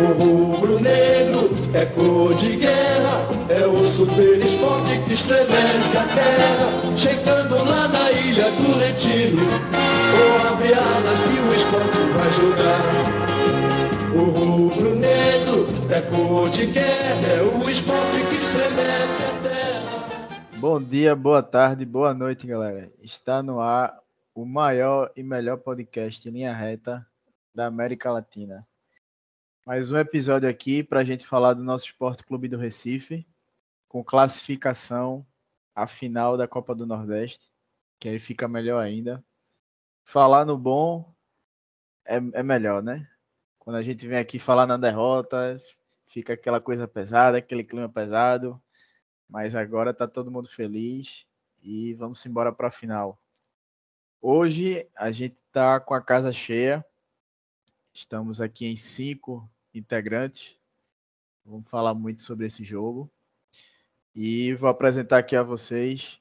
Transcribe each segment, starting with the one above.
O rubro-negro é cor de guerra, é o super esporte que estremece a terra. Chegando lá na ilha do retiro, ou abre alas que o esporte vai jogar. O rubro-negro é cor de guerra, é o esporte que estremece a terra. Bom dia, boa tarde, boa noite, galera. Está no ar o maior e melhor podcast em linha reta da América Latina. Mais um episódio aqui para a gente falar do nosso Esporte Clube do Recife, com classificação à final da Copa do Nordeste, que aí fica melhor ainda. Falar no bom é, é melhor, né? Quando a gente vem aqui falar na derrota, fica aquela coisa pesada, aquele clima pesado. Mas agora tá todo mundo feliz e vamos embora para a final. Hoje a gente tá com a casa cheia. Estamos aqui em cinco integrantes. Vamos falar muito sobre esse jogo. E vou apresentar aqui a vocês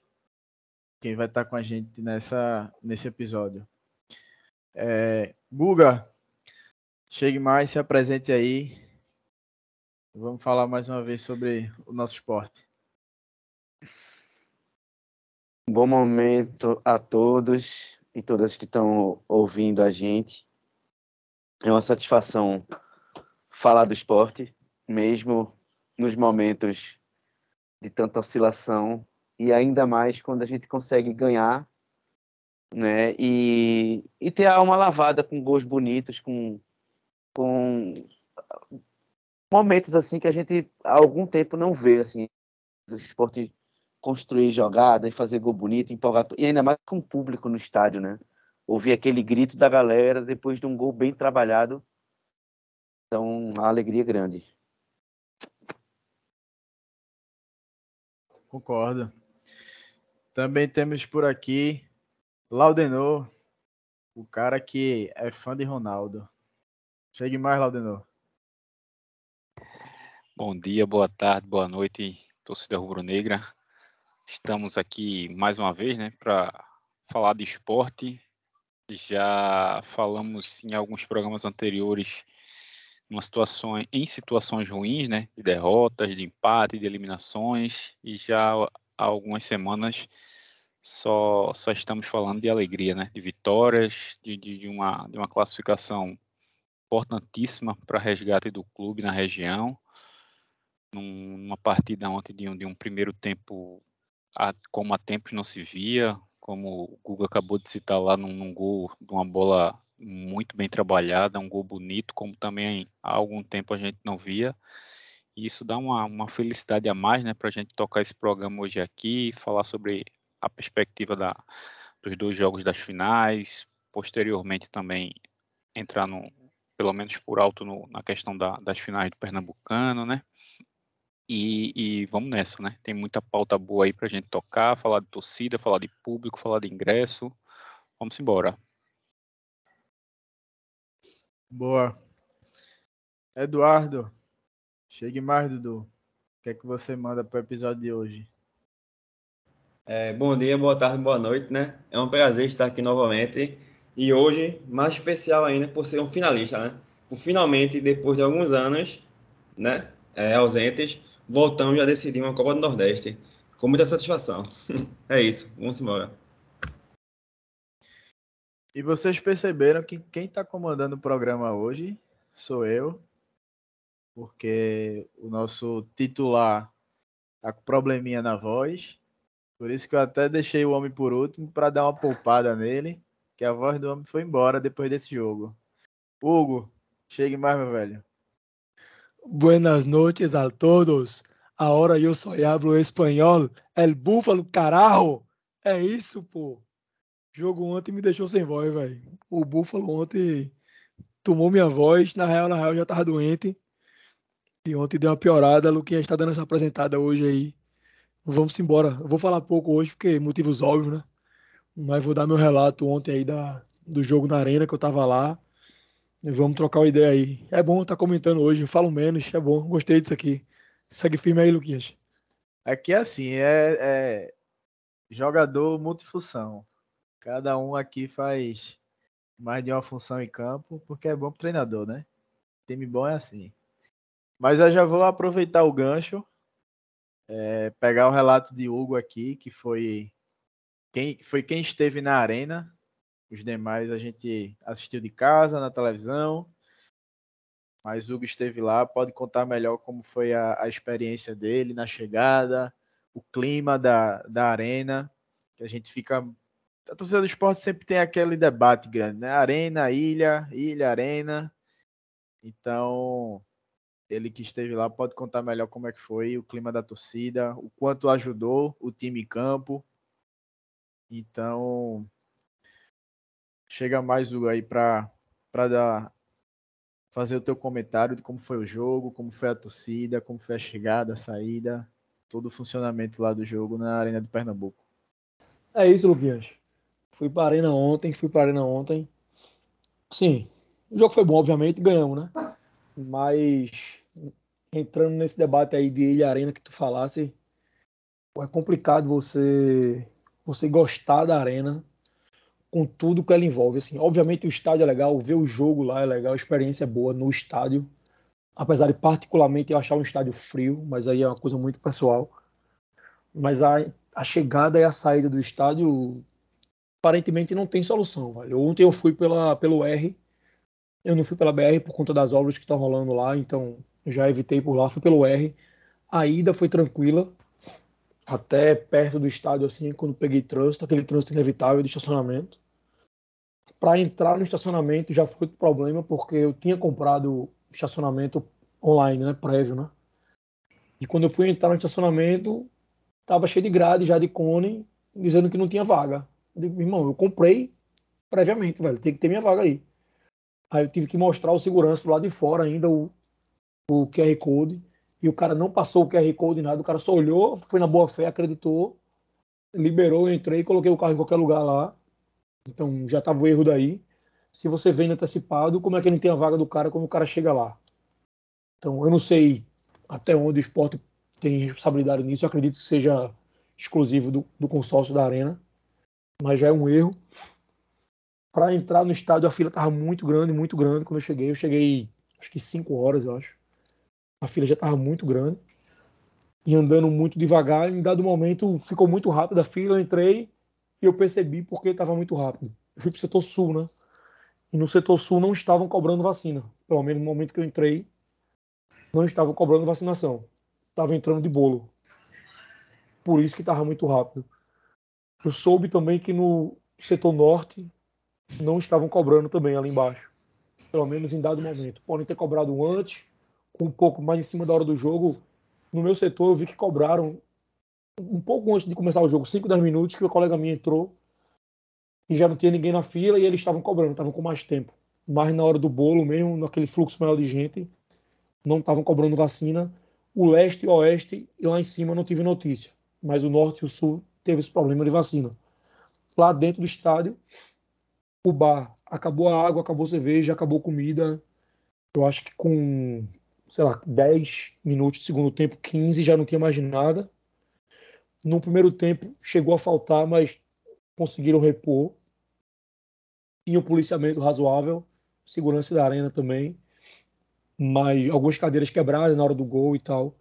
quem vai estar com a gente nessa, nesse episódio. É, Guga, chegue mais, se apresente aí. Vamos falar mais uma vez sobre o nosso esporte. Bom momento a todos e todas que estão ouvindo a gente. É uma satisfação falar do esporte, mesmo nos momentos de tanta oscilação e ainda mais quando a gente consegue ganhar, né? E, e ter a alma lavada com gols bonitos, com, com momentos assim que a gente há algum tempo não vê assim do esporte construir jogada e fazer gol bonito, empolgar e ainda mais com o público no estádio, né? Ouvir aquele grito da galera depois de um gol bem trabalhado então, a alegria é grande. Concordo. Também temos por aqui Laudenor, o cara que é fã de Ronaldo. Chegue mais, Laudenor. Bom dia, boa tarde, boa noite, torcida rubro-negra. Estamos aqui mais uma vez, né, para falar de esporte. Já falamos em alguns programas anteriores uma situação, em situações ruins, né, de derrotas, de empate, de eliminações, e já há algumas semanas só, só estamos falando de alegria, né, de vitórias, de, de, de uma, de uma classificação importantíssima para resgate do clube na região, num, numa partida ontem de um, de um primeiro tempo a, como há tempos não se via, como o Guga acabou de citar lá num, num gol de uma bola muito bem trabalhada, um gol bonito, como também há algum tempo a gente não via. E isso dá uma, uma felicidade a mais, né, para a gente tocar esse programa hoje aqui, falar sobre a perspectiva da, dos dois jogos das finais, posteriormente também entrar no, pelo menos por alto no, na questão da, das finais do Pernambucano, né? E, e, vamos nessa, né? Tem muita pauta boa aí para a gente tocar, falar de torcida, falar de público, falar de ingresso. Vamos embora. Boa. Eduardo, chegue mais, Dudu. O que é que você manda para o episódio de hoje? É, bom dia, boa tarde, boa noite, né? É um prazer estar aqui novamente. E hoje, mais especial ainda por ser um finalista, né? Por finalmente, depois de alguns anos, né? É, ausentes, voltamos a decidir uma Copa do Nordeste. Com muita satisfação. é isso, vamos embora. E vocês perceberam que quem está comandando o programa hoje sou eu, porque o nosso titular tá com probleminha na voz. Por isso que eu até deixei o homem por último para dar uma poupada nele, que a voz do homem foi embora depois desse jogo. Hugo, chegue mais, meu velho. Buenas noches a todos. Agora eu só hablo espanhol. El búfalo, carajo. É isso, pô jogo ontem me deixou sem voz, velho. O Buffalo ontem tomou minha voz. Na real, na real, já tava doente. E ontem deu uma piorada. Luquinha está dando essa apresentada hoje aí. Vamos embora. Eu vou falar pouco hoje, porque motivos óbvios, né? Mas vou dar meu relato ontem aí da, do jogo na arena, que eu tava lá. E vamos trocar uma ideia aí. É bom estar tá comentando hoje. Eu falo menos, é bom. Gostei disso aqui. Segue firme aí, Luquinhas. Aqui é assim, é, é jogador multifunção. Cada um aqui faz mais de uma função em campo, porque é bom pro treinador, né? Time bom é assim. Mas eu já vou aproveitar o gancho, é, pegar o relato de Hugo aqui, que foi quem, foi quem esteve na arena. Os demais a gente assistiu de casa, na televisão. Mas Hugo esteve lá, pode contar melhor como foi a, a experiência dele na chegada, o clima da, da arena, que a gente fica. A torcida do esporte sempre tem aquele debate grande, né? Arena, ilha, ilha, arena. Então, ele que esteve lá pode contar melhor como é que foi o clima da torcida, o quanto ajudou o time em campo. Então, chega mais o aí para dar fazer o teu comentário de como foi o jogo, como foi a torcida, como foi a chegada, a saída, todo o funcionamento lá do jogo na Arena de Pernambuco. É isso, Luquinhas. Fui para a Arena ontem, fui para a Arena ontem. Sim, o jogo foi bom, obviamente, ganhamos, né? Mas entrando nesse debate aí de Ilha Arena que tu falasse, é complicado você você gostar da arena com tudo que ela envolve. Assim, obviamente o estádio é legal, ver o jogo lá é legal, a experiência é boa no estádio. Apesar de particularmente eu achar um estádio frio, mas aí é uma coisa muito pessoal. Mas a, a chegada e a saída do estádio aparentemente não tem solução. Velho. Ontem eu fui pela, pelo R, eu não fui pela BR por conta das obras que estão rolando lá, então já evitei por lá, fui pelo R. A ida foi tranquila, até perto do estádio, assim, quando peguei trânsito, aquele trânsito inevitável de estacionamento. Para entrar no estacionamento já foi problema, porque eu tinha comprado estacionamento online, né, prévio, né? E quando eu fui entrar no estacionamento, tava cheio de grade já de cone, dizendo que não tinha vaga. Eu digo, irmão, eu comprei previamente, velho, tem que ter minha vaga aí. Aí eu tive que mostrar o segurança do lado de fora ainda o, o QR Code e o cara não passou o QR Code nada, o cara só olhou, foi na boa fé, acreditou, liberou, eu entrei, coloquei o carro em qualquer lugar lá. Então já estava o erro daí. Se você vem antecipado, como é que não tem a vaga do cara quando o cara chega lá? Então eu não sei até onde o esporte tem responsabilidade nisso, eu acredito que seja exclusivo do, do consórcio da Arena, mas já é um erro. Para entrar no estádio a fila estava muito grande, muito grande. Quando eu cheguei, eu cheguei acho que 5 horas, eu acho a fila já estava muito grande e andando muito devagar. Em dado momento ficou muito rápido a fila, eu entrei e eu percebi porque estava muito rápido. Eu fui para o setor sul, né? E no setor sul não estavam cobrando vacina. Pelo menos no momento que eu entrei, não estavam cobrando vacinação. Estava entrando de bolo. Por isso que estava muito rápido. Eu soube também que no setor norte não estavam cobrando também ali embaixo. Pelo menos em dado momento. Podem ter cobrado antes um pouco mais em cima da hora do jogo, no meu setor eu vi que cobraram um pouco antes de começar o jogo, 5, 10 minutos, que o colega minha entrou e já não tinha ninguém na fila e eles estavam cobrando, estavam com mais tempo. Mas na hora do bolo mesmo, naquele fluxo maior de gente, não estavam cobrando vacina. O leste e o oeste, e lá em cima não tive notícia. Mas o norte e o sul teve esse problema de vacina. Lá dentro do estádio, o bar acabou a água, acabou a cerveja, acabou a comida. Eu acho que com sei lá, 10 minutos, segundo tempo, 15, já não tinha mais nada. No primeiro tempo chegou a faltar, mas conseguiram repor. Tinha um policiamento razoável, segurança da arena também, mas algumas cadeiras quebradas na hora do gol e tal.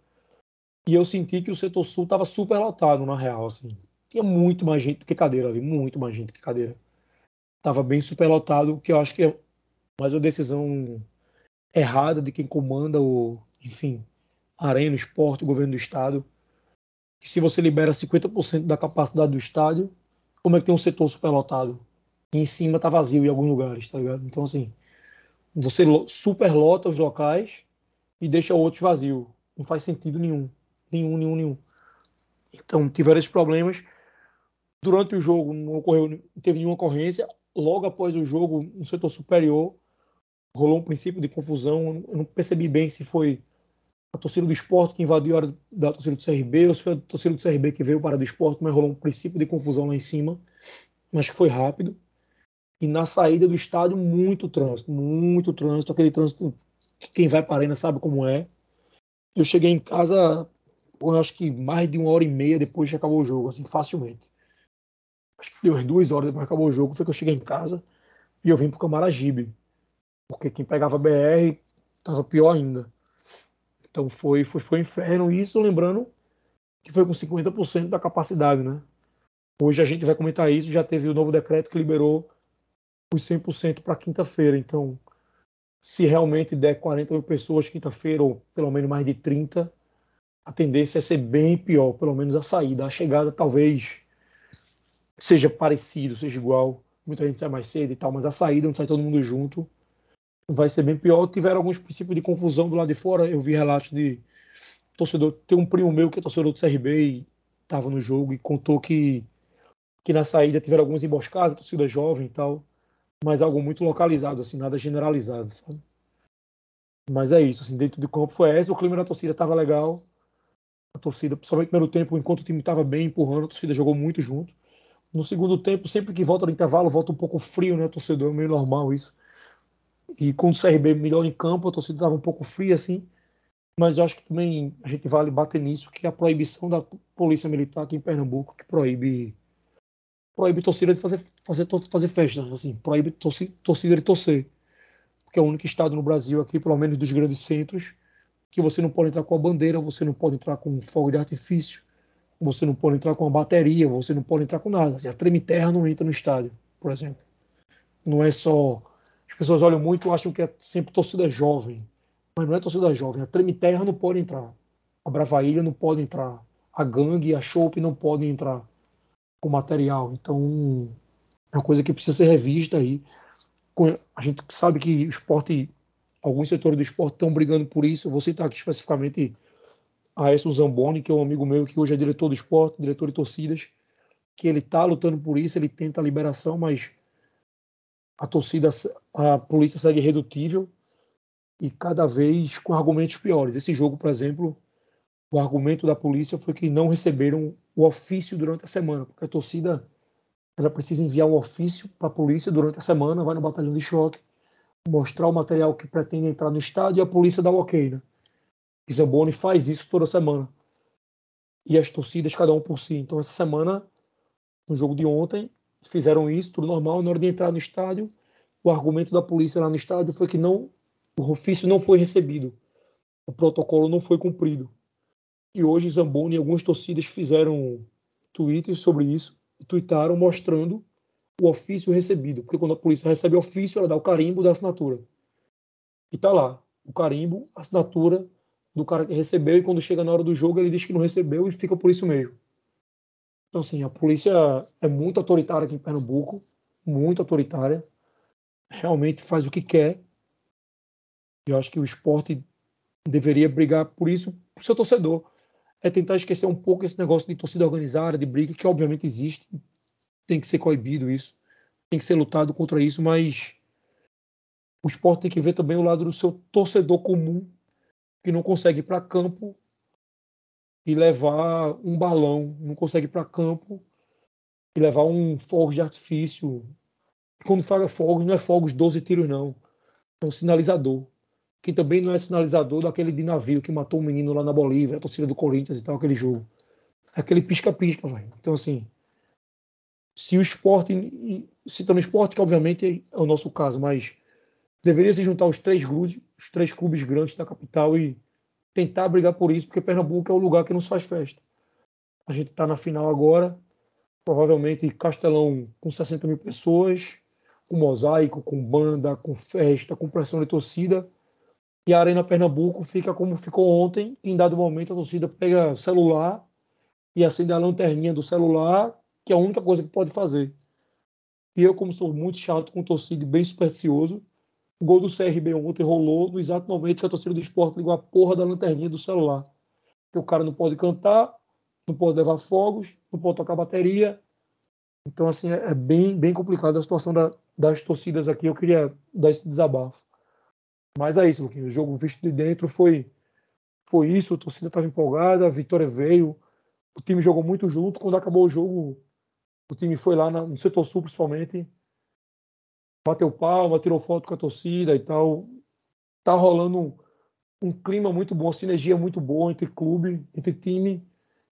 E eu senti que o setor sul estava super lotado, na real, assim. Tinha muito mais gente do que cadeira ali, muito mais gente do que cadeira. Tava bem super lotado, que eu acho que é mais uma decisão errada de quem comanda o, enfim, arena, esporte, governo do estado. Que se você libera 50% da capacidade do estádio, como é que tem um setor superlotado? E em cima está vazio em alguns lugares, tá ligado? Então, assim, você superlota os locais e deixa outros vazios. Não faz sentido nenhum. Nenhum, nenhum, nenhum. Então, tiveram esses problemas. Durante o jogo não ocorreu, não teve nenhuma ocorrência. Logo após o jogo, no setor superior, rolou um princípio de confusão. Eu não percebi bem se foi a torcida do esporte que invadiu a área da torcida do CRB ou se foi a torcida do CRB que veio para do esporte, mas rolou um princípio de confusão lá em cima. Mas que foi rápido. E na saída do estádio, muito trânsito, muito trânsito, aquele trânsito que quem vai para a arena sabe como é. Eu cheguei em casa, eu acho que mais de uma hora e meia depois que acabou o jogo, assim, facilmente. Acho que deu umas duas horas depois que acabou o jogo, foi que eu cheguei em casa e eu vim para o Camaragibe porque quem pegava BR estava pior ainda. Então foi, foi, foi inferno. Isso lembrando que foi com 50% da capacidade, né? Hoje a gente vai comentar isso, já teve o novo decreto que liberou os 100% para quinta-feira. Então, se realmente der 40 mil pessoas quinta-feira, ou pelo menos mais de 30, a tendência é ser bem pior, pelo menos a saída. A chegada talvez seja parecido, seja igual. Muita gente sai mais cedo e tal, mas a saída, não sai todo mundo junto, vai ser bem pior. Tiveram alguns princípios de confusão do lado de fora. Eu vi relatos de torcedor. Tem um primo meu que é torcedor do CRB e estava no jogo e contou que, que na saída tiveram algumas emboscadas, torcida jovem e tal, mas algo muito localizado, assim, nada generalizado. Sabe? Mas é isso, assim, dentro do campo foi essa. O clima da torcida estava legal. A torcida, principalmente no primeiro tempo, enquanto o time estava bem empurrando, a torcida jogou muito junto. No segundo tempo, sempre que volta no intervalo, volta um pouco frio, né, torcedor? É meio normal isso. E com o CRB melhor em campo, a torcida estava um pouco fria, assim mas eu acho que também a gente vale bater nisso, que a proibição da polícia militar aqui em Pernambuco, que proíbe proíbe torcida de fazer, fazer, fazer festa, assim, proíbe torcida, torcida de torcer. Porque é o único estado no Brasil aqui, pelo menos dos grandes centros, que você não pode entrar com a bandeira, você não pode entrar com fogo de artifício, você não pode entrar com a bateria, você não pode entrar com nada. Assim, a treme terra não entra no estádio, por exemplo. Não é só. As pessoas olham muito e acham que é sempre torcida jovem mas não é torcida jovem. A Treme Terra não pode entrar. A Bravaília não pode entrar. A Gangue e a Chope não podem entrar com material. Então, é uma coisa que precisa ser revista aí. A gente sabe que o esporte, alguns setores do esporte estão brigando por isso. Vou citar aqui especificamente a Esso Zamboni, que é um amigo meu que hoje é diretor do esporte, diretor de torcidas, que ele está lutando por isso, ele tenta a liberação, mas a torcida, a polícia segue redutível e cada vez com argumentos piores. Esse jogo, por exemplo, o argumento da polícia foi que não receberam o ofício durante a semana, porque a torcida ela precisa enviar um ofício para a polícia durante a semana, vai no batalhão de choque, mostrar o material que pretende entrar no estádio e a polícia dá o ok, né? Zamboni faz isso toda semana. E as torcidas, cada um por si. Então, essa semana, no jogo de ontem, fizeram isso, tudo normal. Na hora de entrar no estádio, o argumento da polícia lá no estádio foi que não o ofício não foi recebido, o protocolo não foi cumprido. E hoje Zamboni e algumas torcidas fizeram tweets sobre isso, e tweetaram mostrando o ofício recebido, porque quando a polícia recebe o ofício, ela dá o carimbo da assinatura. E tá lá, o carimbo, assinatura do cara que recebeu, e quando chega na hora do jogo, ele diz que não recebeu e fica por isso mesmo. Então, assim, a polícia é muito autoritária aqui em Pernambuco, muito autoritária, realmente faz o que quer, eu acho que o esporte deveria brigar por isso, para o seu torcedor. É tentar esquecer um pouco esse negócio de torcida organizada, de briga, que obviamente existe. Tem que ser coibido isso. Tem que ser lutado contra isso, mas o esporte tem que ver também o lado do seu torcedor comum, que não consegue ir para campo e levar um balão, não consegue ir para campo e levar um fogo de artifício. Quando fala fogos, não é fogos 12 tiros, não. É um sinalizador que também não é sinalizador daquele de navio que matou um menino lá na Bolívia, a torcida do Corinthians e tal, aquele jogo. É aquele pisca-pisca. Então, assim, se o esporte, citando o esporte, que obviamente é o nosso caso, mas deveria se juntar os três clubes, os três clubes grandes da capital e tentar brigar por isso, porque Pernambuco é o lugar que não faz festa. A gente está na final agora, provavelmente Castelão com 60 mil pessoas, com mosaico, com banda, com festa, com pressão de torcida e a Arena Pernambuco fica como ficou ontem. Em dado momento, a torcida pega o celular e acende a lanterninha do celular, que é a única coisa que pode fazer. E eu, como sou muito chato com torcida e bem supersticioso, o gol do CRB ontem rolou no exato momento que a torcida do esporte ligou a porra da lanterninha do celular. Que o cara não pode cantar, não pode levar fogos, não pode tocar bateria. Então, assim, é, é bem, bem complicado a situação da, das torcidas aqui. Eu queria dar esse desabafo. Mas é isso, Luquinhos. O jogo visto de dentro foi, foi isso. A torcida estava empolgada, a vitória veio. O time jogou muito junto. Quando acabou o jogo, o time foi lá no setor sul, principalmente. Bateu palma, tirou foto com a torcida e tal. Tá rolando um, um clima muito bom, sinergia muito boa entre clube, entre time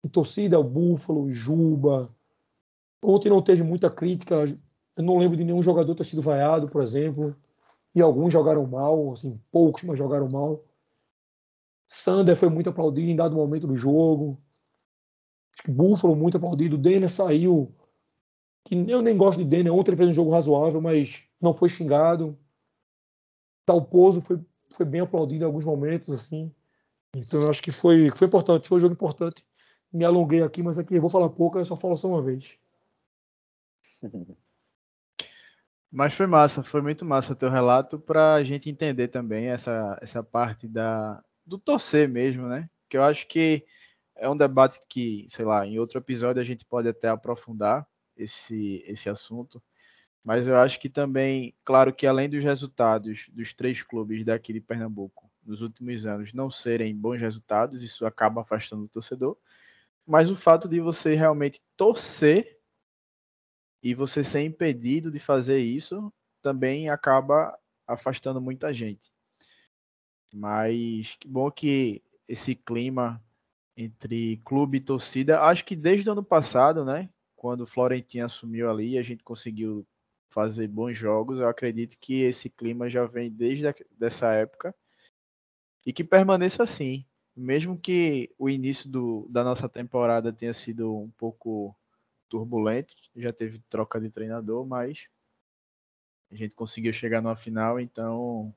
e torcida. O Búfalo, Juba. Ontem não teve muita crítica. Eu não lembro de nenhum jogador ter sido vaiado, por exemplo e alguns jogaram mal, assim, poucos, mas jogaram mal. Sander foi muito aplaudido em dado momento do jogo. Buffalo muito aplaudido. Denner saiu. Que eu nem gosto de Denner. Ontem ele fez um jogo razoável, mas não foi xingado. Talposo foi, foi bem aplaudido em alguns momentos, assim. Então eu acho que foi, foi importante, foi um jogo importante. Me alonguei aqui, mas aqui eu vou falar pouco, eu só falo só uma vez. Mas foi massa, foi muito massa teu relato para a gente entender também essa, essa parte da, do torcer mesmo, né? Que eu acho que é um debate que, sei lá, em outro episódio a gente pode até aprofundar esse, esse assunto. Mas eu acho que também, claro que além dos resultados dos três clubes daqui de Pernambuco nos últimos anos não serem bons resultados, isso acaba afastando o torcedor. Mas o fato de você realmente torcer e você ser impedido de fazer isso também acaba afastando muita gente. Mas que bom que esse clima entre clube e torcida, acho que desde o ano passado, né, quando o Florentino assumiu ali, a gente conseguiu fazer bons jogos. Eu acredito que esse clima já vem desde a, dessa época e que permaneça assim, mesmo que o início do, da nossa temporada tenha sido um pouco turbulento, já teve troca de treinador, mas a gente conseguiu chegar numa final, então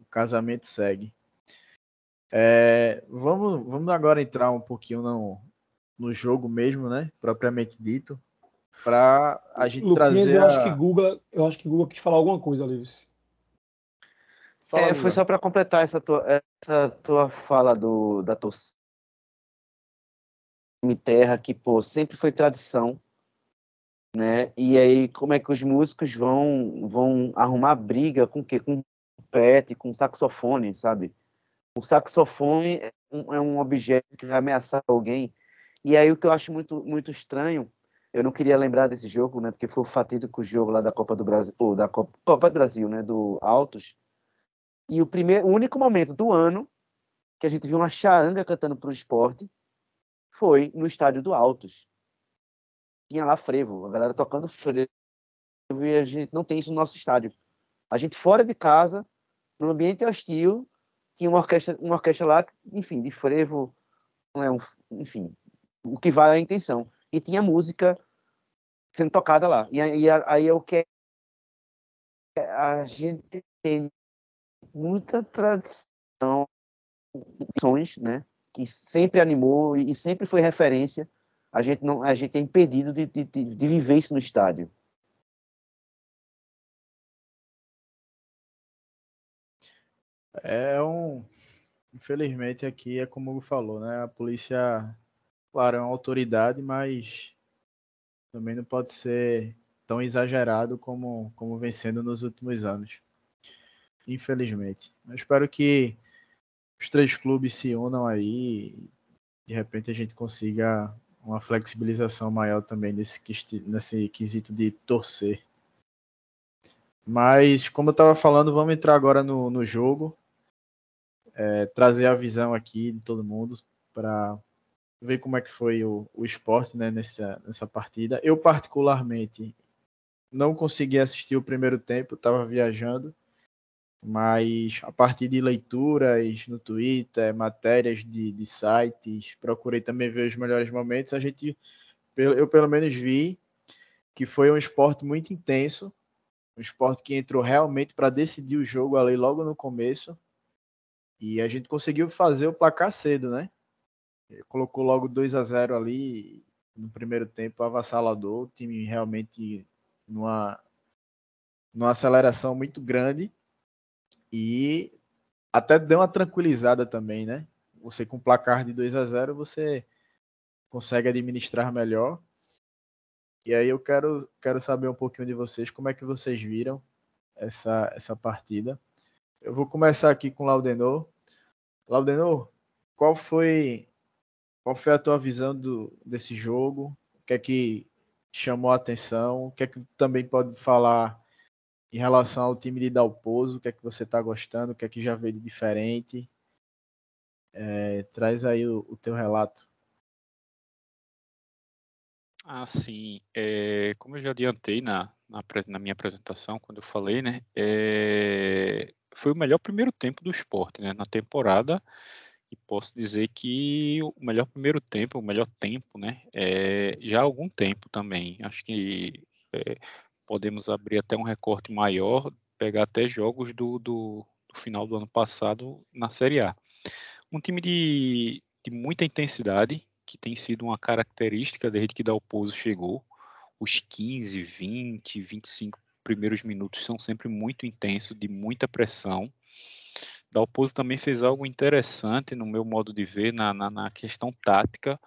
o casamento segue. É, vamos, vamos agora entrar um pouquinho no, no jogo mesmo, né? Propriamente dito, para a gente Luquinhas, trazer. eu acho que Guga, eu acho que Guga quis falar alguma coisa, Livis. é, foi só para completar essa tua, essa tua fala do, da torcida terra que pô sempre foi tradição né? E aí como é que os músicos vão vão arrumar briga com que com pet, com saxofone, sabe? O saxofone é um, é um objeto que vai ameaçar alguém. E aí o que eu acho muito muito estranho, eu não queria lembrar desse jogo, né? Porque foi o fatídico jogo lá da Copa do Brasil, ou da Copa, Copa do Brasil, né? Do Altos. E o primeiro, o único momento do ano que a gente viu uma charanga cantando para o esporte foi no estádio do Altos tinha lá frevo, a galera tocando frevo e a gente não tem isso no nosso estádio. A gente fora de casa, no ambiente hostil, tinha uma orquestra, uma orquestra lá, enfim, de frevo, não é um, enfim, o que vai é a intenção. E tinha música sendo tocada lá. E aí, é o que a gente tem muita tradição, né? Que sempre animou e sempre foi referência a gente não a gente é impedido de, de, de viver isso no estádio. É um. Infelizmente, aqui é como o falou, né? A polícia, claro, é uma autoridade, mas também não pode ser tão exagerado como, como vem sendo nos últimos anos. Infelizmente. Eu espero que os três clubes se unam aí e de repente a gente consiga uma flexibilização maior também nesse, nesse quesito de torcer. Mas, como eu estava falando, vamos entrar agora no, no jogo, é, trazer a visão aqui de todo mundo para ver como é que foi o, o esporte né, nessa, nessa partida. Eu, particularmente, não consegui assistir o primeiro tempo, estava viajando, mas a partir de leituras no Twitter, matérias de, de sites, procurei também ver os melhores momentos. A gente, eu pelo menos vi que foi um esporte muito intenso, um esporte que entrou realmente para decidir o jogo ali logo no começo. E a gente conseguiu fazer o placar cedo, né? Colocou logo 2 a 0 ali no primeiro tempo, avassalador, o time realmente numa, numa aceleração muito grande e até deu uma tranquilizada também, né? Você com placar de 2 a 0 você consegue administrar melhor. E aí eu quero, quero saber um pouquinho de vocês, como é que vocês viram essa, essa partida. Eu vou começar aqui com Laudenor. Laudenor, qual foi qual foi a tua visão do, desse jogo? O que é que chamou a atenção? O que é que também pode falar em relação ao time de Dalpozo, o que é que você está gostando, o que é que já veio de diferente. É, traz aí o, o, teu relato. Ah, sim. É, como eu já adiantei na, na, na, minha apresentação, quando eu falei, né? É, foi o melhor primeiro tempo do esporte, né? Na temporada. E posso dizer que o melhor primeiro tempo, o melhor tempo, né, é, já há algum tempo também. Acho que é, podemos abrir até um recorte maior, pegar até jogos do, do, do, final do ano passado na Série A. Um time de, de muita intensidade, que tem sido uma característica desde que Dalpozo chegou. Os 15, 20, 25 primeiros minutos são sempre muito intensos, de muita pressão. Dalpozo também fez algo interessante no meu modo de ver na, na, na, questão tática.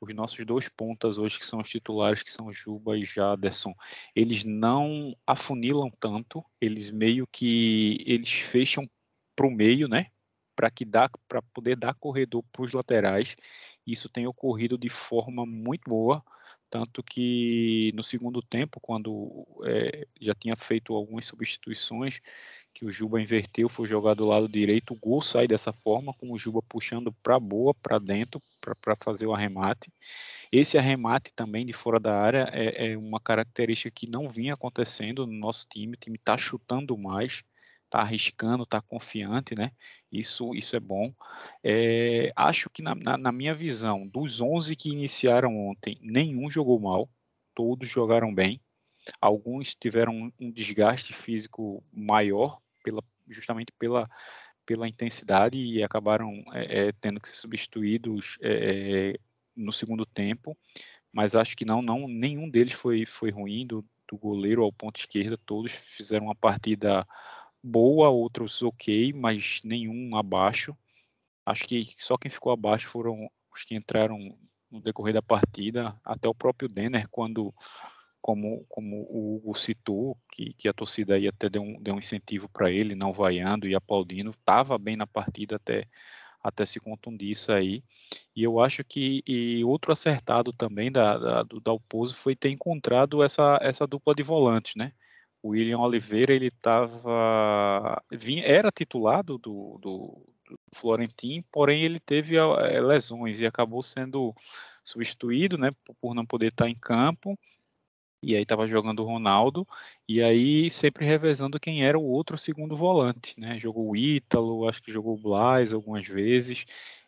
Os nossos dois pontas hoje, que são os titulares, que são Juba e Jaderson, eles não afunilam tanto, eles meio que eles fecham para o meio, né? Para que dá para poder dar corredor para os laterais. Isso tem ocorrido de forma muito boa. Tanto que no segundo tempo, quando é, já tinha feito algumas substituições, que o Juba inverteu, foi jogado do lado direito, o gol sai dessa forma, com o Juba puxando para boa, para dentro, para fazer o arremate. Esse arremate também de fora da área é, é uma característica que não vinha acontecendo no nosso time, o time está chutando mais, está arriscando, está confiante, né? Isso, isso é bom. É, acho que na, na, na, minha visão, dos 11 que iniciaram ontem, nenhum jogou mal, todos jogaram bem. Alguns tiveram um, desgaste físico maior, pela, justamente pela, pela intensidade e acabaram é, é, tendo que ser substituídos no segundo tempo. Mas acho que não, não, nenhum deles foi, foi ruim do, do goleiro ao ponto esquerda, todos fizeram uma partida boa, outros ok, mas nenhum abaixo. Acho que só quem ficou abaixo foram os que entraram no decorrer da partida, até o próprio Denner, quando, como, como o Hugo citou, que, que a torcida aí até deu um, deu um incentivo para ele, não vaiando e aplaudindo, estava bem na partida até, até se contundir isso aí. E eu acho que e outro acertado também da, da, do Dalpozo foi ter encontrado essa, essa dupla de volantes, né? O William Oliveira ele estava era titulado do, do, do porém ele teve é, lesões e acabou sendo substituído, né, por não poder estar em campo. E aí estava jogando o Ronaldo, e aí sempre revezando quem era o outro segundo volante, né? Jogou o Ítalo, acho que jogou o Blas algumas vezes,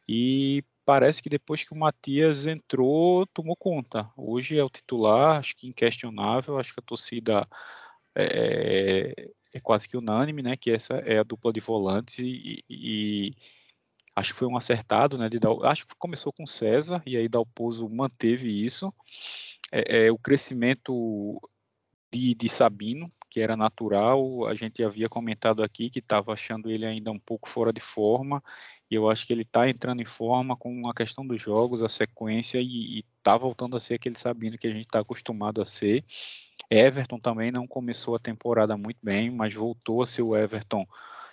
e parece que depois que o Matias entrou, tomou conta. Hoje é o titular, acho que inquestionável, acho que a torcida é, é quase que unânime, né? Que essa é a dupla de volantes e, e acho que foi um acertado, né? De Dal, acho que começou com César e aí Dalpozo manteve isso. É, é, o crescimento de, de, Sabino, que era natural, a gente havia comentado aqui que estava achando ele ainda um pouco fora de forma, e eu acho que ele está entrando em forma com a questão dos jogos, a sequência, e está voltando a ser aquele Sabino que a gente está acostumado a ser. Everton também não começou a temporada muito bem, mas voltou a ser o Everton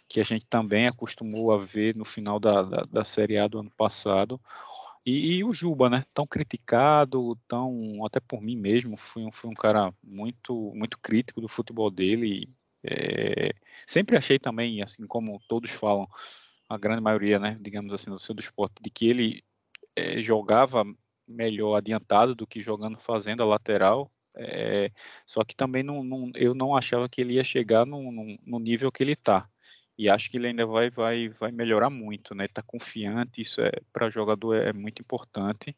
que a gente também acostumou a ver no final da, da, da Série A do ano passado. E, e, o Juba, né? Tão criticado, tão até por mim mesmo, fui um, fui um cara muito muito crítico do futebol dele. É, sempre achei também, assim como todos falam, a grande maioria, né? Digamos assim, no seu do esporte, de que ele é, jogava melhor adiantado do que jogando fazendo a lateral. É, só que também não, não, eu não achava que ele ia chegar no, no, no nível que ele está. E acho que ele ainda vai, vai, vai melhorar muito, né? Está confiante, isso é para jogador é, é muito importante.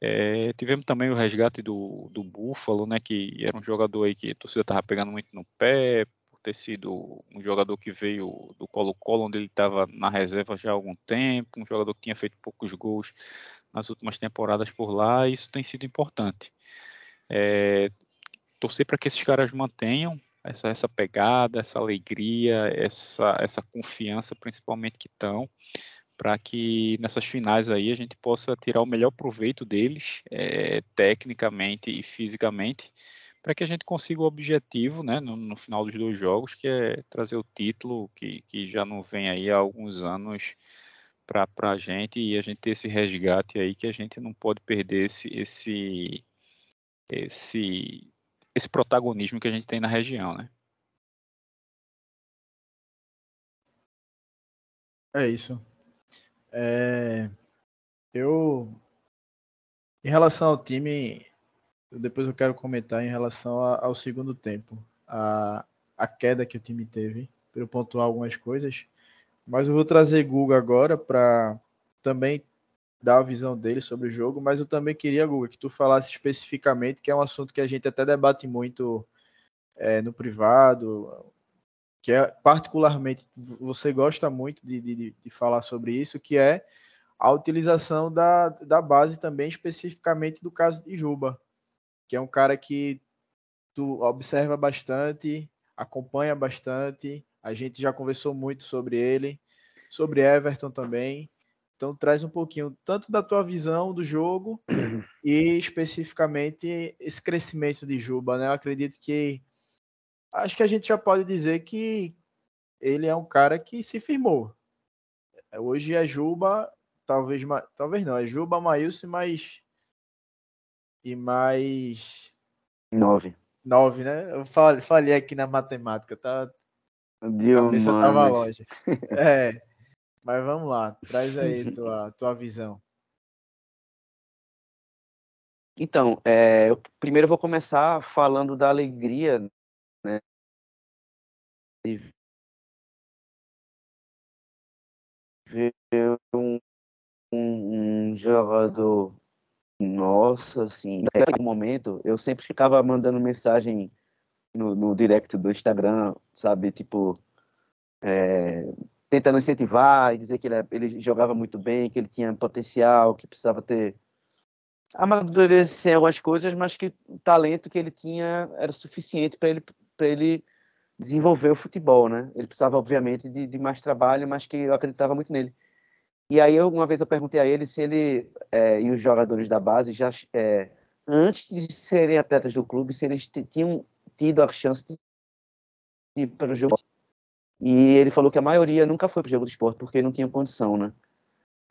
É, tivemos também o resgate do, do Buffalo, né? Que era um jogador aí que a torcida estava pegando muito no pé, por ter sido um jogador que veio do Colo-Colo, onde ele estava na reserva já há algum tempo, um jogador que tinha feito poucos gols nas últimas temporadas por lá, e isso tem sido importante. É, torcer para que esses caras mantenham essa, essa pegada, essa alegria, essa, essa confiança, principalmente que estão, para que nessas finais aí a gente possa tirar o melhor proveito deles, é, tecnicamente e fisicamente, para que a gente consiga o objetivo, né, no, no, final dos dois jogos, que é trazer o título que, que já não vem aí há alguns anos para a gente e a gente ter esse resgate aí que a gente não pode perder esse, esse esse esse protagonismo que a gente tem na região, né? É isso. É... Eu, em relação ao time, depois eu quero comentar em relação ao segundo tempo, a, a queda que o time teve, para eu pontuar algumas coisas. Mas eu vou trazer Google agora para também dar a visão dele sobre o jogo, mas eu também queria, Guga, que tu falasse especificamente, que é um assunto que a gente até debate muito é, no privado, que é particularmente, você gosta muito de, de, de falar sobre isso, que é a utilização da, da base também, especificamente do caso de Juba, que é um cara que tu observa bastante, acompanha bastante, a gente já conversou muito sobre ele, sobre Everton também, então traz um pouquinho tanto da tua visão do jogo e especificamente esse crescimento de Juba, né? Eu acredito que acho que a gente já pode dizer que ele é um cara que se firmou. Hoje é Juba, talvez talvez não, é Juba, Maílson mais e mais nove. Nove, né? Eu falei aqui na matemática, tá? Deus, a cabeça tava longe. É. Mas vamos lá, traz aí tua, tua visão. Então, é, eu, primeiro vou começar falando da alegria, né? De ver um, um, um jogador nossa, assim, naquele momento eu sempre ficava mandando mensagem no, no direct do Instagram, sabe, tipo, é, tentando incentivar e dizer que ele, ele jogava muito bem, que ele tinha potencial, que precisava ter amadurecer algumas coisas, mas que o talento que ele tinha era suficiente para ele ele desenvolver o futebol, né? Ele precisava obviamente de, de, mais trabalho, mas que eu acreditava muito nele. E aí eu, uma vez eu perguntei a ele se ele é, e os jogadores da base já é, antes de serem atletas do clube, se eles tinham tido a chance de ir para o jogo e ele falou que a maioria nunca foi para o jogo de esporte porque não tinha condição, né?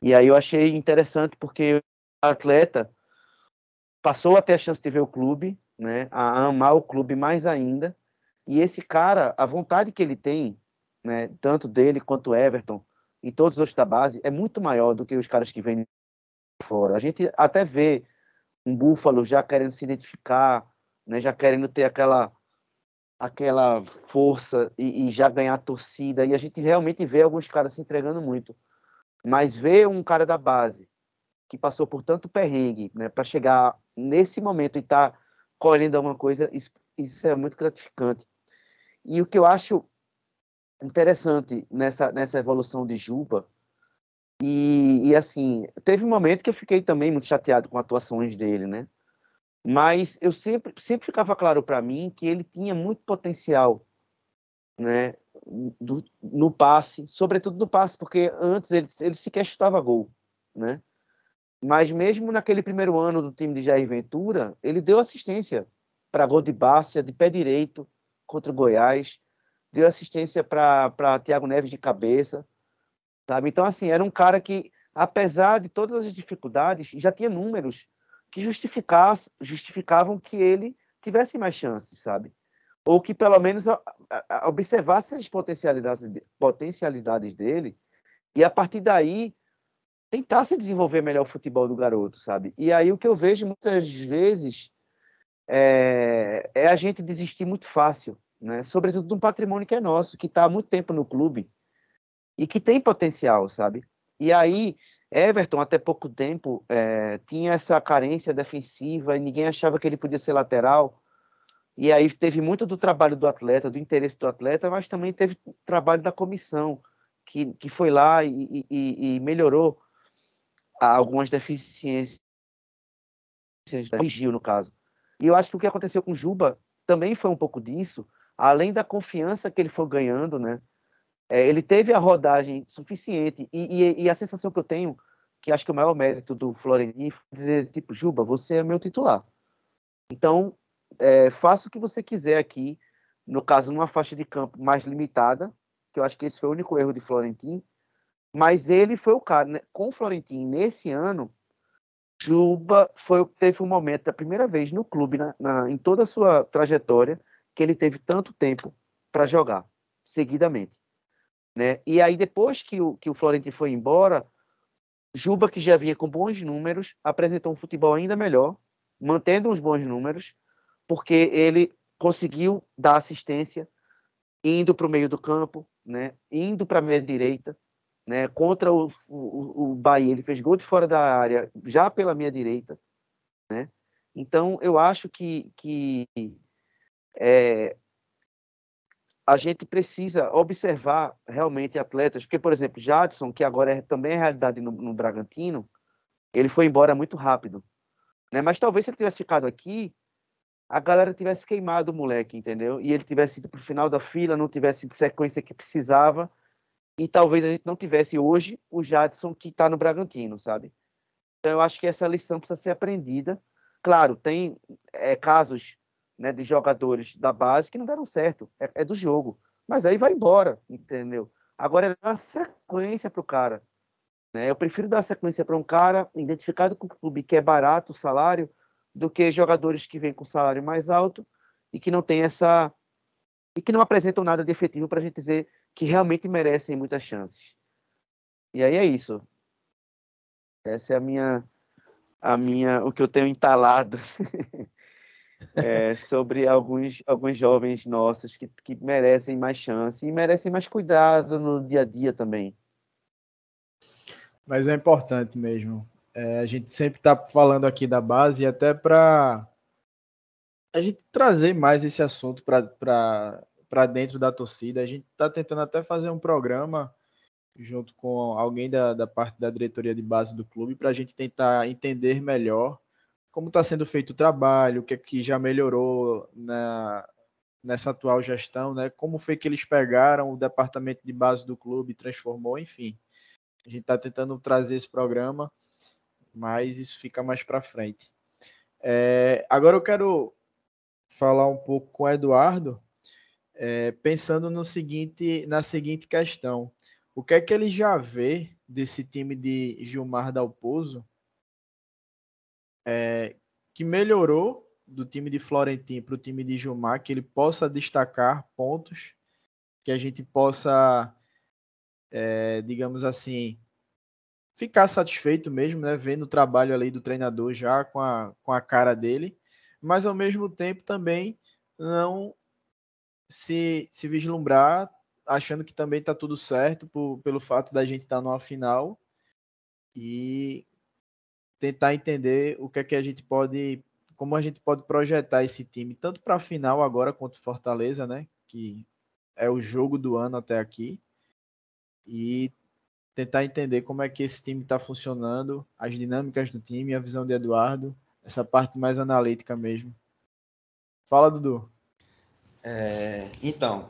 E aí eu achei interessante porque o atleta passou a ter a chance de ver o clube, né? A amar o clube mais ainda. E esse cara, a vontade que ele tem, né? Tanto dele quanto Everton e todos os outros da base é muito maior do que os caras que vêm fora. A gente até vê um Búfalo já querendo se identificar, né? Já querendo ter aquela aquela força e, e, já ganhar torcida. E a gente realmente vê alguns caras se entregando muito. Mas ver um cara da base que passou por tanto perrengue, né, para chegar nesse momento e estar tá colhendo alguma coisa, isso, isso, é muito gratificante. E o que eu acho interessante nessa, nessa evolução de Juba, e, e assim, teve um momento que eu fiquei também muito chateado com atuações dele, né? Mas eu sempre, sempre ficava claro para mim que ele tinha muito potencial né, do, no passe, sobretudo no passe, porque antes ele, ele sequer chutava gol, né? Mas mesmo naquele primeiro ano do time de Jair Ventura, ele deu assistência para gol de Bárcia, de pé direito, contra o Goiás, deu assistência para Thiago Neves de cabeça, sabe? Então, assim, era um cara que, apesar de todas as dificuldades, já tinha números que justificavam que ele tivesse mais chances, sabe? Ou que pelo menos observasse as potencialidades, potencialidades dele e a partir daí tentasse desenvolver melhor o futebol do garoto, sabe? E aí o que eu vejo muitas vezes é, é a gente desistir muito fácil, né? Sobretudo de um patrimônio que é nosso, que está há muito tempo no clube e que tem potencial, sabe? E aí Everton, até pouco tempo, é, tinha essa carência defensiva e ninguém achava que ele podia ser lateral. E aí teve muito do trabalho do atleta, do interesse do atleta, mas também teve trabalho da comissão, que, que foi lá e, e, e melhorou algumas deficiências, corrigiu no caso. E eu acho que o que aconteceu com Juba também foi um pouco disso, além da confiança que ele foi ganhando, né? É, ele teve a rodagem suficiente e, e, e, a sensação que eu tenho, que acho que o maior mérito do Florentino foi dizer, tipo, Juba, você é meu titular. Então, é, faça o que você quiser aqui, no caso, numa faixa de campo mais limitada, que eu acho que esse foi o único erro de Florentino, mas ele foi o cara, né? com o Florentino, nesse ano, Juba foi, teve um momento, a primeira vez no clube, na, na, em toda a sua trajetória, que ele teve tanto tempo para jogar, seguidamente. Né? E aí, depois que o, que o Florentino foi embora, Juba, que já vinha com bons números, apresentou um futebol ainda melhor, mantendo os bons números, porque ele conseguiu dar assistência indo para o meio do campo, né? indo para a meia direita, né? Contra o, o, o Bahia, ele fez gol de fora da área, já pela minha direita, né? Então, eu acho que, que é, a gente precisa observar realmente atletas, porque, por exemplo, Jadson, que agora é, também é realidade no, no Bragantino, ele foi embora muito rápido. Né? Mas talvez se ele tivesse ficado aqui, a galera tivesse queimado o moleque, entendeu? E ele tivesse ido para o final da fila, não tivesse de sequência que precisava, e talvez a gente não tivesse hoje o Jadson que está no Bragantino, sabe? Então eu acho que essa lição precisa ser aprendida. Claro, tem é, casos né, de jogadores da base que não deram certo, é, é do jogo. Mas aí vai embora, entendeu? Agora é dar sequência para o cara. Né? Eu prefiro dar sequência para um cara identificado com o clube que é barato o salário do que jogadores que vêm com salário mais alto e que não tem essa e que não apresentam nada de efetivo para a gente dizer que realmente merecem muitas chances. E aí é isso. Essa é a minha a minha o que eu tenho entalado é, sobre alguns, alguns jovens nossos que, que merecem mais chance e merecem mais cuidado no dia a dia também. Mas é importante mesmo. É, a gente sempre está falando aqui da base, até para a gente trazer mais esse assunto para dentro da torcida. A gente está tentando até fazer um programa junto com alguém da, da parte da diretoria de base do clube para a gente tentar entender melhor como está sendo feito o trabalho, o que, é que já melhorou na, nessa atual gestão, né? Como foi que eles pegaram o departamento de base do clube, transformou, enfim. A gente está tentando trazer esse programa, mas isso fica mais para frente. É, agora eu quero falar um pouco com o Eduardo, é, pensando no seguinte, na seguinte questão: o que é que ele já vê desse time de Gilmar Dalpozo é, que melhorou do time de Florentino para o time de Gilmar, que ele possa destacar pontos, que a gente possa, é, digamos assim, ficar satisfeito mesmo, né, vendo o trabalho ali do treinador já com a, com a cara dele, mas ao mesmo tempo também não se, se vislumbrar achando que também está tudo certo por, pelo fato da gente estar tá numa final e tentar entender o que é que a gente pode, como a gente pode projetar esse time, tanto para a final agora contra o Fortaleza, né? Que é o jogo do ano até aqui. E tentar entender como é que esse time está funcionando, as dinâmicas do time, a visão de Eduardo, essa parte mais analítica mesmo. Fala, Dudu. É, então,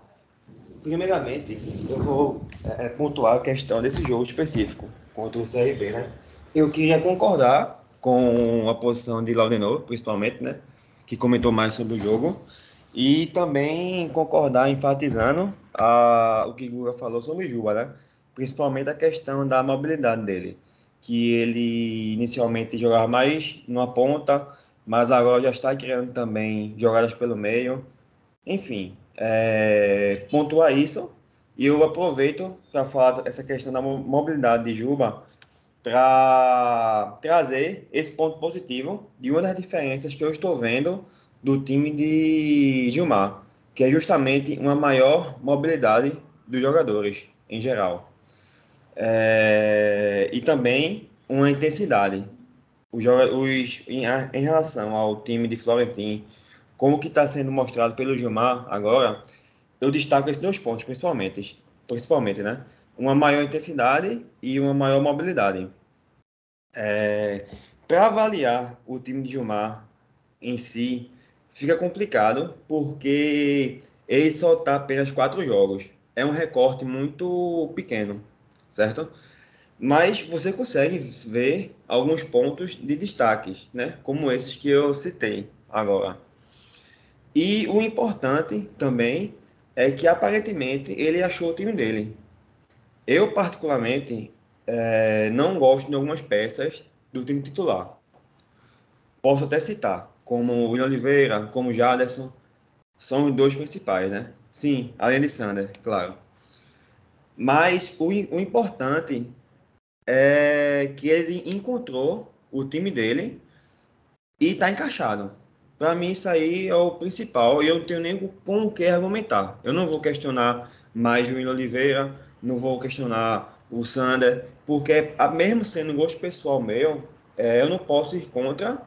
primeiramente, eu vou é, pontuar a questão desse jogo específico contra o CRB, né? Eu queria concordar com a posição de Laudenor, principalmente, né? Que comentou mais sobre o jogo. E também concordar, enfatizando a, o que Guga falou sobre o Juba, né? Principalmente a questão da mobilidade dele. Que ele inicialmente jogava mais numa ponta, mas agora já está criando também jogadas pelo meio. Enfim, é, pontuar isso. E eu aproveito para falar essa questão da mobilidade de Juba, para trazer esse ponto positivo de uma das diferenças que eu estou vendo do time de Gilmar, que é justamente uma maior mobilidade dos jogadores em geral. É, e também uma intensidade. Os, em, em relação ao time de Florentin, como que está sendo mostrado pelo Gilmar agora, eu destaco esses dois pontos principalmente, principalmente, né? uma maior intensidade e uma maior mobilidade. É, Para avaliar o time de Gilmar em si, fica complicado, porque ele só está apenas quatro jogos. É um recorte muito pequeno, certo? Mas você consegue ver alguns pontos de destaques, né? Como esses que eu citei agora. E o importante também é que aparentemente ele achou o time dele. Eu, particularmente, é, não gosto de algumas peças do time titular. Posso até citar, como o William Oliveira, como o Jaderson, são os dois principais, né? Sim, além de Sander, claro. Mas o, o importante é que ele encontrou o time dele e está encaixado. Para mim, isso aí é o principal e eu não tenho nem com o que argumentar. Eu não vou questionar mais o William Oliveira, não vou questionar o Sander, porque mesmo sendo gosto pessoal meu, é, eu não posso ir contra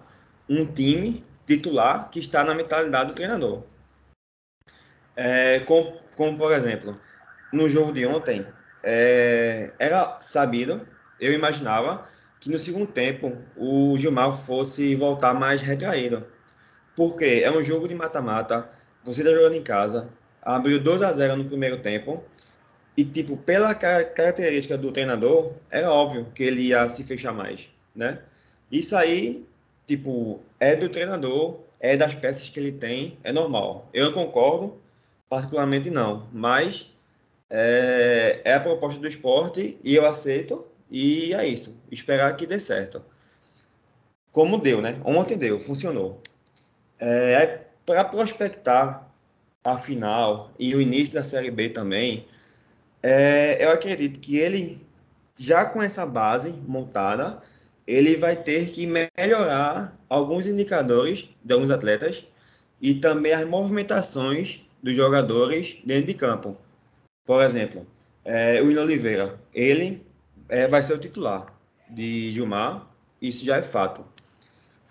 um time titular que está na mentalidade do treinador. É, como, como, por exemplo, no jogo de ontem, é, era sabido, eu imaginava, que no segundo tempo o Gilmar fosse voltar mais retraído. Porque é um jogo de mata-mata, você está jogando em casa, abriu 2 a 0 no primeiro tempo, e, tipo, pela característica do treinador, era óbvio que ele ia se fechar mais, né? Isso aí, tipo, é do treinador, é das peças que ele tem, é normal. Eu concordo, particularmente não, mas é, é a proposta do esporte e eu aceito, e é isso. Esperar que dê certo. Como deu, né? Ontem deu, funcionou. É, Para prospectar a final e o início da Série B também, é, eu acredito que ele, já com essa base montada, ele vai ter que melhorar alguns indicadores de alguns atletas e também as movimentações dos jogadores dentro de campo. Por exemplo, é, o William Oliveira, ele é, vai ser o titular de Gilmar, isso já é fato.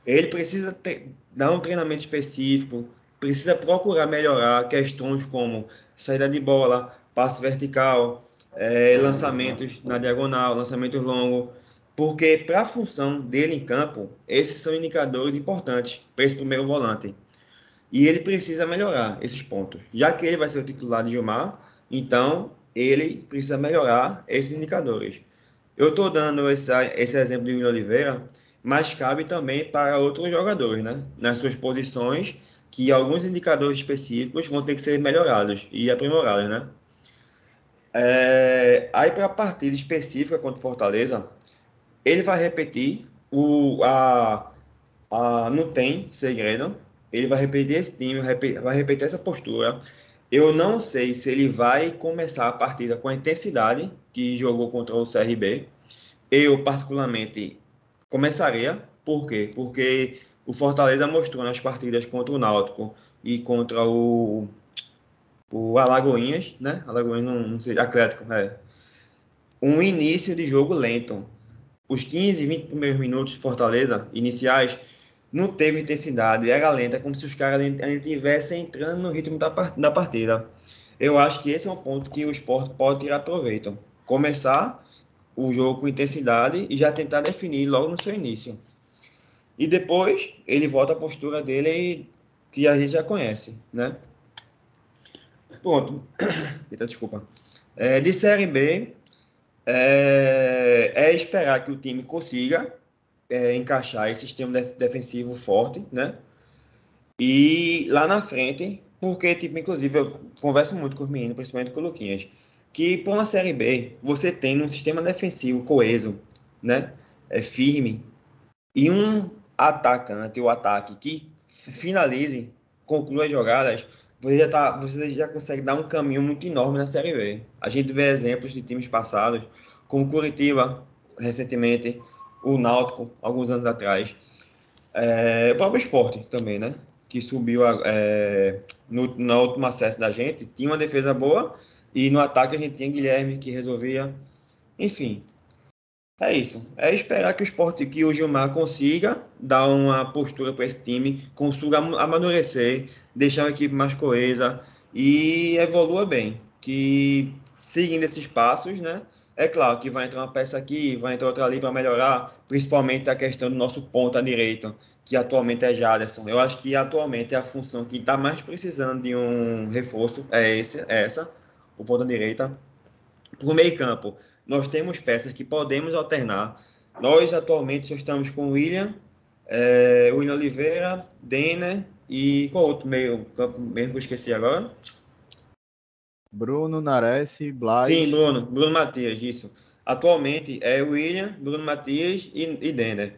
Ele precisa ter, dar um treinamento específico, precisa procurar melhorar questões como saída de bola, passe vertical, é, lançamentos na diagonal, lançamentos longos, porque para a função dele em campo, esses são indicadores importantes para esse primeiro volante. E ele precisa melhorar esses pontos. Já que ele vai ser o titular de Gilmar, então ele precisa melhorar esses indicadores. Eu estou dando esse, esse exemplo de William Oliveira, mas cabe também para outros jogadores, né? Nas suas posições, que alguns indicadores específicos vão ter que ser melhorados e aprimorados, né? É, aí para a partida específica contra o Fortaleza, ele vai repetir o a, a não tem segredo. Ele vai repetir esse time, vai repetir essa postura. Eu não sei se ele vai começar a partida com a intensidade que jogou contra o CRB. Eu, particularmente, começaria. Por quê? Porque o Fortaleza mostrou nas partidas contra o Náutico e contra o o Alagoinhas, né? Alagoinhas não, não sei, Atlético, é. Um início de jogo lento. Os 15, 20 primeiros minutos de Fortaleza, iniciais, não teve intensidade, era lenta, como se os caras estivessem entrando no ritmo da, da partida. Eu acho que esse é um ponto que o esporte pode tirar proveito. Começar o jogo com intensidade e já tentar definir logo no seu início. E depois ele volta à postura dele que a gente já conhece, né? Pronto. Eita, desculpa. É, de Série B, é, é, esperar que o time consiga é, encaixar esse sistema defensivo forte, né? E lá na frente, porque, tipo, inclusive, eu converso muito com os meninos, principalmente com o Luquinhas, que para uma Série B, você tem um sistema defensivo coeso, né? É firme, e um atacante, o ataque, que finalize, conclua as jogadas, você já, tá, você já consegue dar um caminho muito enorme na Série B. A gente vê exemplos de times passados, como Curitiba, recentemente, o Náutico, alguns anos atrás. É, o próprio esporte também, né? Que subiu é, no, na última acesso da gente, tinha uma defesa boa, e no ataque a gente tinha Guilherme que resolvia. Enfim, é isso. É esperar que o esporte, que o Gilmar consiga dar uma postura para esse time, consiga amadurecer, deixar a equipe mais coesa e evolua bem. Que seguindo esses passos, né? É claro que vai entrar uma peça aqui, vai entrar outra ali para melhorar, principalmente a questão do nosso ponta direito, que atualmente é Jaderson. Eu acho que atualmente é a função que está mais precisando de um reforço é, esse, é essa, o ponta direita. Para o meio campo, nós temos peças que podemos alternar. Nós atualmente só estamos com William, é, William Oliveira, Denner e qual outro meio campo mesmo que eu esqueci agora? Bruno, Nares, Blas. Sim, Bruno, Bruno Matias, isso. Atualmente é William, Bruno Matias e, e Denner.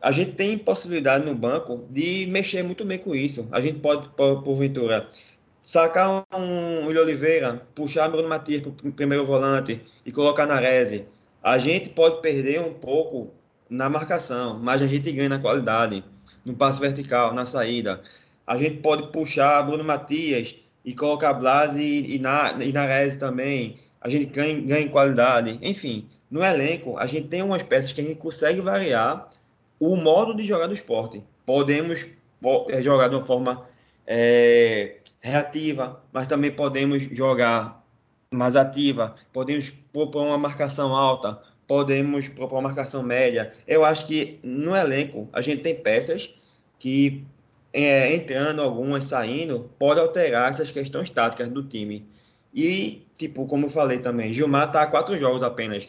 A gente tem possibilidade no banco de mexer muito bem com isso. A gente pode, por, porventura, sacar um William Oliveira, puxar Bruno Matias para o primeiro volante e colocar na Reze, a gente pode perder um pouco na marcação, mas a gente ganha na qualidade, no passo vertical, na saída. A gente pode puxar Bruno Matias e colocar Blas e, e, na, e também, a gente ganha, ganha em qualidade. Enfim, no elenco, a gente tem umas peças que a gente consegue variar o modo de jogar do esporte. Podemos é, jogar de uma forma é, reativa, mas também podemos jogar mais ativa, podemos propor uma marcação alta, podemos propor uma marcação média. Eu acho que no elenco a gente tem peças que, é, entrando algumas, saindo, pode alterar essas questões táticas do time. E, tipo, como eu falei também, Gilmar está a quatro jogos apenas.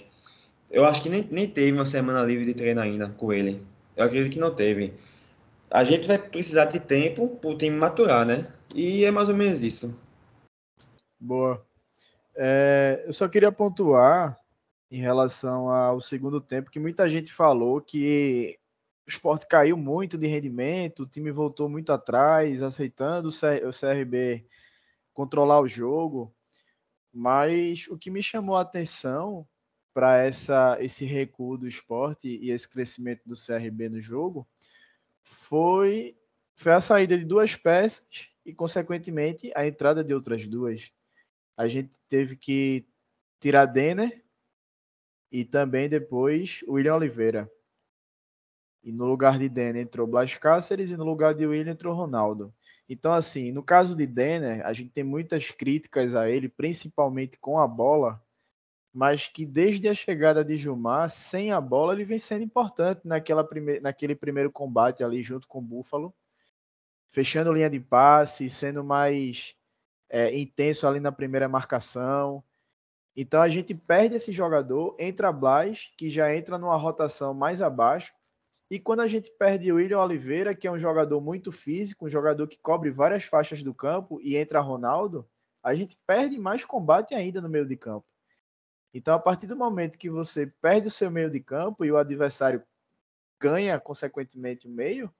Eu acho que nem, nem teve uma semana livre de treino ainda com ele. Eu acredito que não teve. A gente vai precisar de tempo para o time maturar, né? E é mais ou menos isso. Boa. É, eu só queria pontuar em relação ao segundo tempo que muita gente falou que o esporte caiu muito de rendimento, o time voltou muito atrás, aceitando o CRB controlar o jogo. Mas o que me chamou a atenção para esse recuo do esporte e esse crescimento do CRB no jogo foi, foi a saída de duas peças e, consequentemente, a entrada de outras duas. A gente teve que tirar Denner e também depois William Oliveira. E no lugar de Denner entrou Blas Cáceres e no lugar de William entrou Ronaldo. Então, assim, no caso de Denner, a gente tem muitas críticas a ele, principalmente com a bola, mas que desde a chegada de Gilmar, sem a bola, ele vem sendo importante naquela prime naquele primeiro combate ali junto com o Búfalo, fechando linha de passe, sendo mais é, intenso ali na primeira marcação. Então a gente perde esse jogador, entra Blas, que já entra numa rotação mais abaixo, e quando a gente perde o William Oliveira, que é um jogador muito físico, um jogador que cobre várias faixas do campo, e entra Ronaldo, a gente perde mais combate ainda no meio de campo. Então, a partir do momento que você perde o seu meio de campo e o adversário ganha, consequentemente, o meio,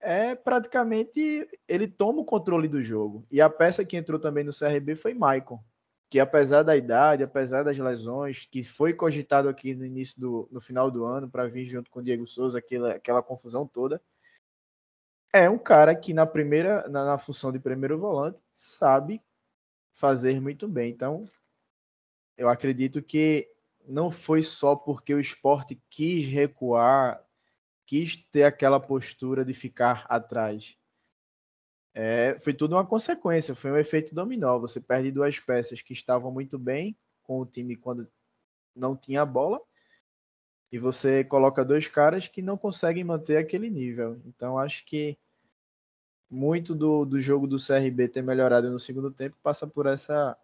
é praticamente ele toma o controle do jogo. E a peça que entrou também no CRB foi Maicon, que apesar da idade, apesar das lesões, que foi cogitado aqui no início do no final do ano para vir junto com o Diego Souza, aquela, aquela confusão toda, é um cara que na primeira na, na função de primeiro volante sabe fazer muito bem. Então, eu acredito que não foi só porque o esporte quis recuar, quis ter aquela postura de ficar atrás. É, foi tudo uma consequência, foi um efeito dominó. Você perde duas peças que estavam muito bem com o time quando não tinha bola, e você coloca dois caras que não conseguem manter aquele nível. Então, acho que muito do, do jogo do CRB ter melhorado no segundo tempo passa por essa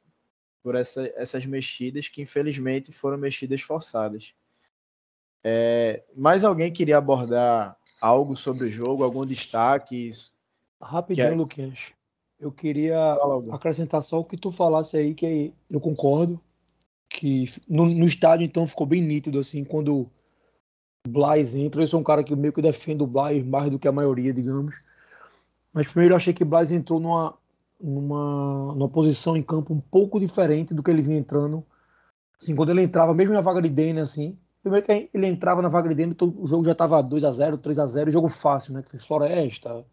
por essa, essas mexidas que infelizmente foram mexidas forçadas. É, mais alguém queria abordar algo sobre o jogo, algum destaque? Rapidinho, que é... Luquinhas. Eu queria acrescentar só o que tu falasse aí, que eu concordo. Que no, no estádio, então, ficou bem nítido, assim, quando o Blas entra. Eu sou um cara que meio que defende o Blas mais do que a maioria, digamos. Mas primeiro eu achei que o Blas entrou numa, numa, numa posição em campo um pouco diferente do que ele vinha entrando. Assim, quando ele entrava, mesmo na vaga de Denner, assim, primeiro que ele entrava na vaga de Denner, o jogo já estava 2 a 0 3 a 0 jogo fácil, né? Que fez Floresta,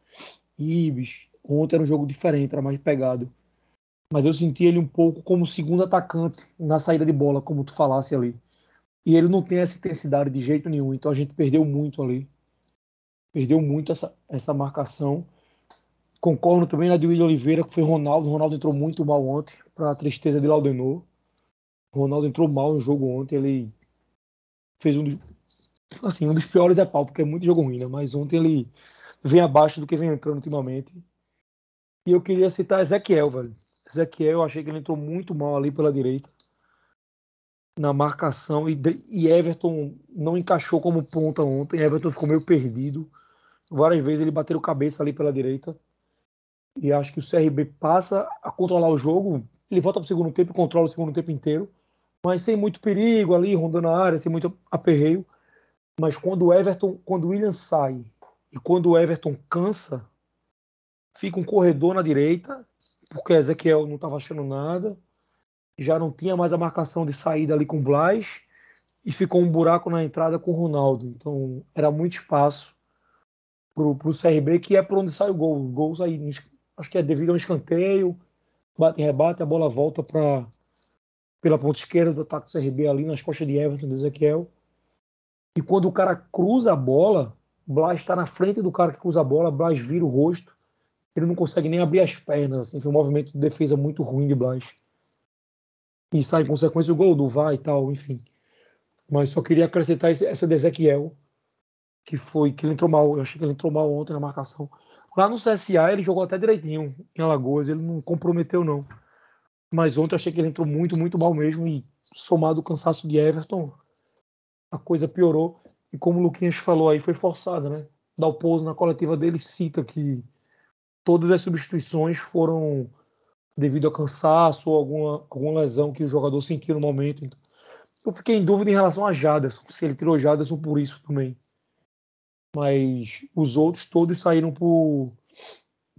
Ibis. Ontem era um jogo diferente, era mais pegado. Mas eu senti ele um pouco como segundo atacante na saída de bola, como tu falasse ali. E ele não tem essa intensidade de jeito nenhum, então a gente perdeu muito ali. Perdeu muito essa, essa marcação. Concordo também na de William Oliveira, que foi Ronaldo. Ronaldo entrou muito mal ontem, para a tristeza de Laudenor. Ronaldo entrou mal no jogo ontem. Ele fez um dos, assim, um dos piores é pau, porque é muito jogo ruim, né? Mas ontem ele vem abaixo do que vem entrando ultimamente. E eu queria citar Ezequiel, velho. Ezequiel, eu achei que ele entrou muito mal ali pela direita. Na marcação. E, e Everton não encaixou como ponta ontem. Everton ficou meio perdido. Várias vezes ele bateu cabeça ali pela direita. E acho que o CRB passa a controlar o jogo. Ele volta para o segundo tempo e controla o segundo tempo inteiro, mas sem muito perigo ali, rondando a área, sem muito aperreio. Mas quando o Everton, quando o William sai e quando o Everton cansa, fica um corredor na direita, porque Ezequiel não estava achando nada, já não tinha mais a marcação de saída ali com o Blas, e ficou um buraco na entrada com o Ronaldo. Então era muito espaço para o CRB, que é por onde sai o gol. Os gols aí acho que é devido a um escanteio, bate rebate, a bola volta para pela ponta esquerda do ataque do CRB ali nas costas de Everton, de Ezequiel. E quando o cara cruza a bola, Blas está na frente do cara que cruza a bola, Blas vira o rosto, ele não consegue nem abrir as pernas, assim, foi um movimento de defesa muito ruim de Blas. E sai em consequência o gol do VAR e tal, enfim. Mas só queria acrescentar essa de Ezequiel, que foi que ele entrou mal. Eu achei que ele entrou mal ontem na marcação. Lá no CSA ele jogou até direitinho em Alagoas, ele não comprometeu não. Mas ontem eu achei que ele entrou muito, muito mal mesmo e somado o cansaço de Everton, a coisa piorou. E como o Luquinhas falou aí, foi forçada, né? Dalpozo na coletiva dele cita que todas as substituições foram devido a cansaço ou alguma, alguma lesão que o jogador sentiu no momento. Então, eu fiquei em dúvida em relação a Jaderson, se ele tirou Jaderson por isso também. Mas os outros todos saíram por,